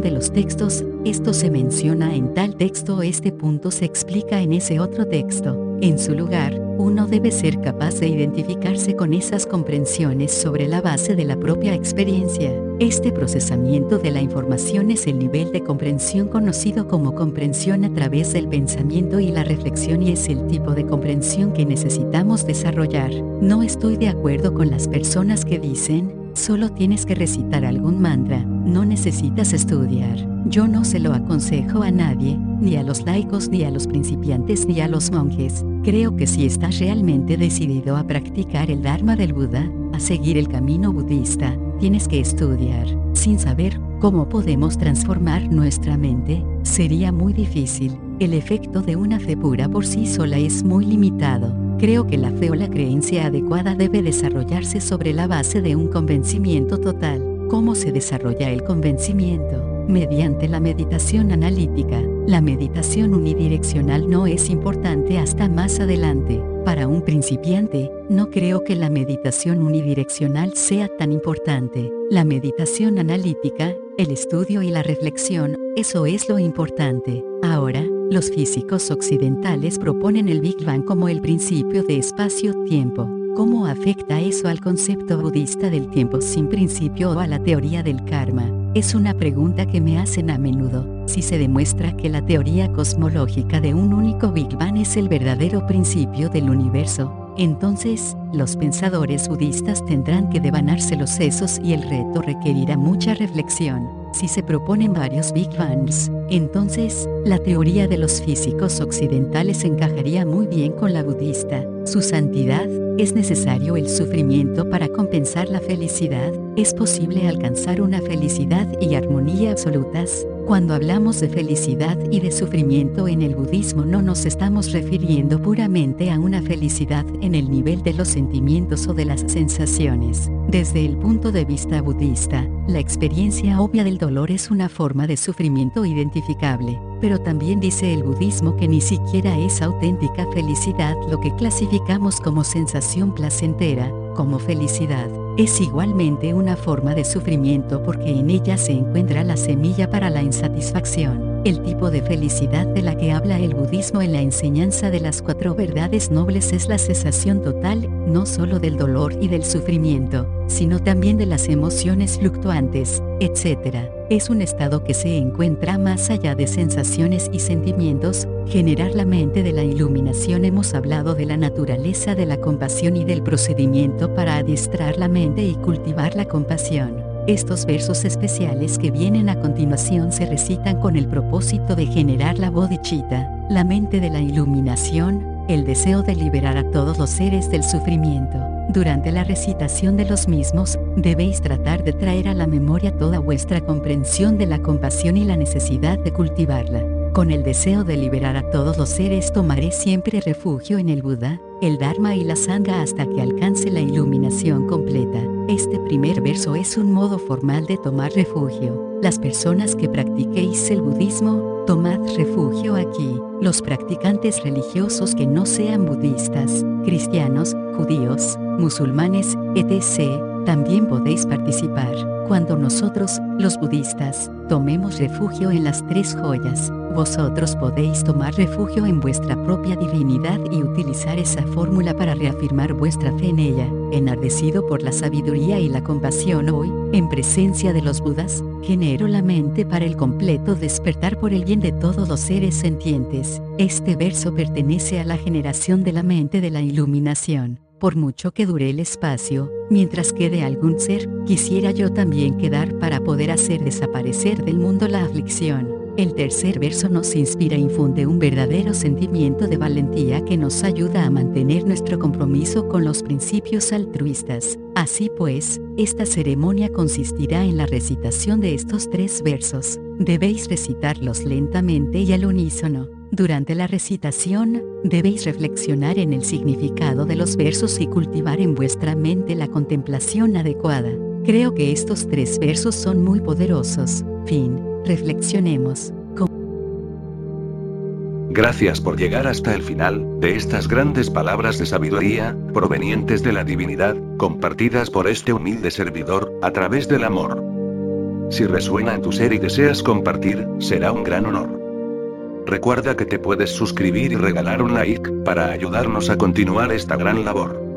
Speaker 2: de los textos, esto se menciona en tal texto, este punto se explica en ese otro texto. En su lugar, uno debe ser capaz de identificarse con esas comprensiones sobre la base de la propia experiencia. Este procesamiento de la información es el nivel de comprensión conocido como comprensión a través del pensamiento y la reflexión y es el tipo de comprensión que necesitamos desarrollar. No estoy de acuerdo con las personas que dicen, solo tienes que recitar algún mantra, no necesitas estudiar. Yo no se lo aconsejo a nadie, ni a los laicos, ni a los principiantes, ni a los monjes. Creo que si estás realmente decidido a practicar el Dharma del Buda, a seguir el camino budista, tienes que estudiar. Sin saber cómo podemos transformar nuestra mente, sería muy difícil. El efecto de una fe pura por sí sola es muy limitado. Creo que la fe o la creencia adecuada debe desarrollarse sobre la base de un convencimiento total. ¿Cómo se desarrolla el convencimiento? mediante la meditación analítica. La meditación unidireccional no es importante hasta más adelante. Para un principiante, no creo que la meditación unidireccional sea tan importante. La meditación analítica, el estudio y la reflexión, eso es lo importante. Ahora, los físicos occidentales proponen el Big Bang como el principio de espacio-tiempo. ¿Cómo afecta eso al concepto budista del tiempo sin principio o a la teoría del karma? Es una pregunta que me hacen a menudo. Si se demuestra que la teoría cosmológica de un único Big Bang es el verdadero principio del universo, entonces, los pensadores budistas tendrán que devanarse los sesos y el reto requerirá mucha reflexión. Si se proponen varios Big Bangs, entonces, la teoría de los físicos occidentales encajaría muy bien con la budista. Su santidad, ¿Es necesario el sufrimiento para compensar la felicidad? ¿Es posible alcanzar una y armonía absolutas? Cuando hablamos de felicidad y de sufrimiento en el budismo no nos estamos refiriendo puramente a una felicidad en el nivel de los sentimientos o de las sensaciones. Desde el punto de vista budista, la experiencia obvia del dolor es una forma de sufrimiento identificable, pero también dice el budismo que ni siquiera es auténtica felicidad lo que clasificamos como sensación placentera, como felicidad. Es igualmente una forma de sufrimiento porque en ella se encuentra la semilla para la insatisfacción. El tipo de felicidad de la que habla el budismo en la enseñanza de las cuatro verdades nobles es la cesación total, no solo del dolor y del sufrimiento, sino también de las emociones fluctuantes, etc. Es un estado que se encuentra más allá de sensaciones y sentimientos, generar la mente de la iluminación. Hemos hablado de la naturaleza de la compasión y del procedimiento para adiestrar la mente y cultivar la compasión. Estos versos especiales que vienen a continuación se recitan con el propósito de generar la bodhicitta, la mente de la iluminación, el deseo de liberar a todos los seres del sufrimiento. Durante la recitación de los mismos, debéis tratar de traer a la memoria toda vuestra comprensión de la compasión y la necesidad de cultivarla. Con el deseo de liberar a todos los seres tomaré siempre refugio en el Buda, el Dharma y la Sangha hasta que alcance la iluminación completa. Este primer verso es un modo formal de tomar refugio. Las personas que practiquéis el budismo, tomad refugio aquí. Los practicantes religiosos que no sean budistas, cristianos, judíos, musulmanes, etc., también podéis participar. Cuando nosotros, los budistas, tomemos refugio en las tres joyas, vosotros podéis tomar refugio en vuestra propia divinidad y utilizar esa fórmula para reafirmar vuestra fe en ella. Enardecido por la sabiduría y la compasión hoy, en presencia de los Budas, genero la mente para el completo despertar por el bien de todos los seres sentientes. Este verso pertenece a la generación de la mente de la iluminación. Por mucho que dure el espacio, mientras quede algún ser, quisiera yo también quedar para poder hacer desaparecer del mundo la aflicción. El tercer verso nos inspira e infunde un verdadero sentimiento de valentía que nos ayuda a mantener nuestro compromiso con los principios altruistas. Así pues, esta ceremonia consistirá en la recitación de estos tres versos. Debéis recitarlos lentamente y al unísono. Durante la recitación, debéis reflexionar en el significado de los versos y cultivar en vuestra mente la contemplación adecuada. Creo que estos tres versos son muy poderosos. Fin. Reflexionemos.
Speaker 1: Gracias por llegar hasta el final de estas grandes palabras de sabiduría, provenientes de la divinidad, compartidas por este humilde servidor, a través del amor. Si resuena en tu ser y deseas compartir, será un gran honor. Recuerda que te puedes suscribir y regalar un like, para ayudarnos a continuar esta gran labor.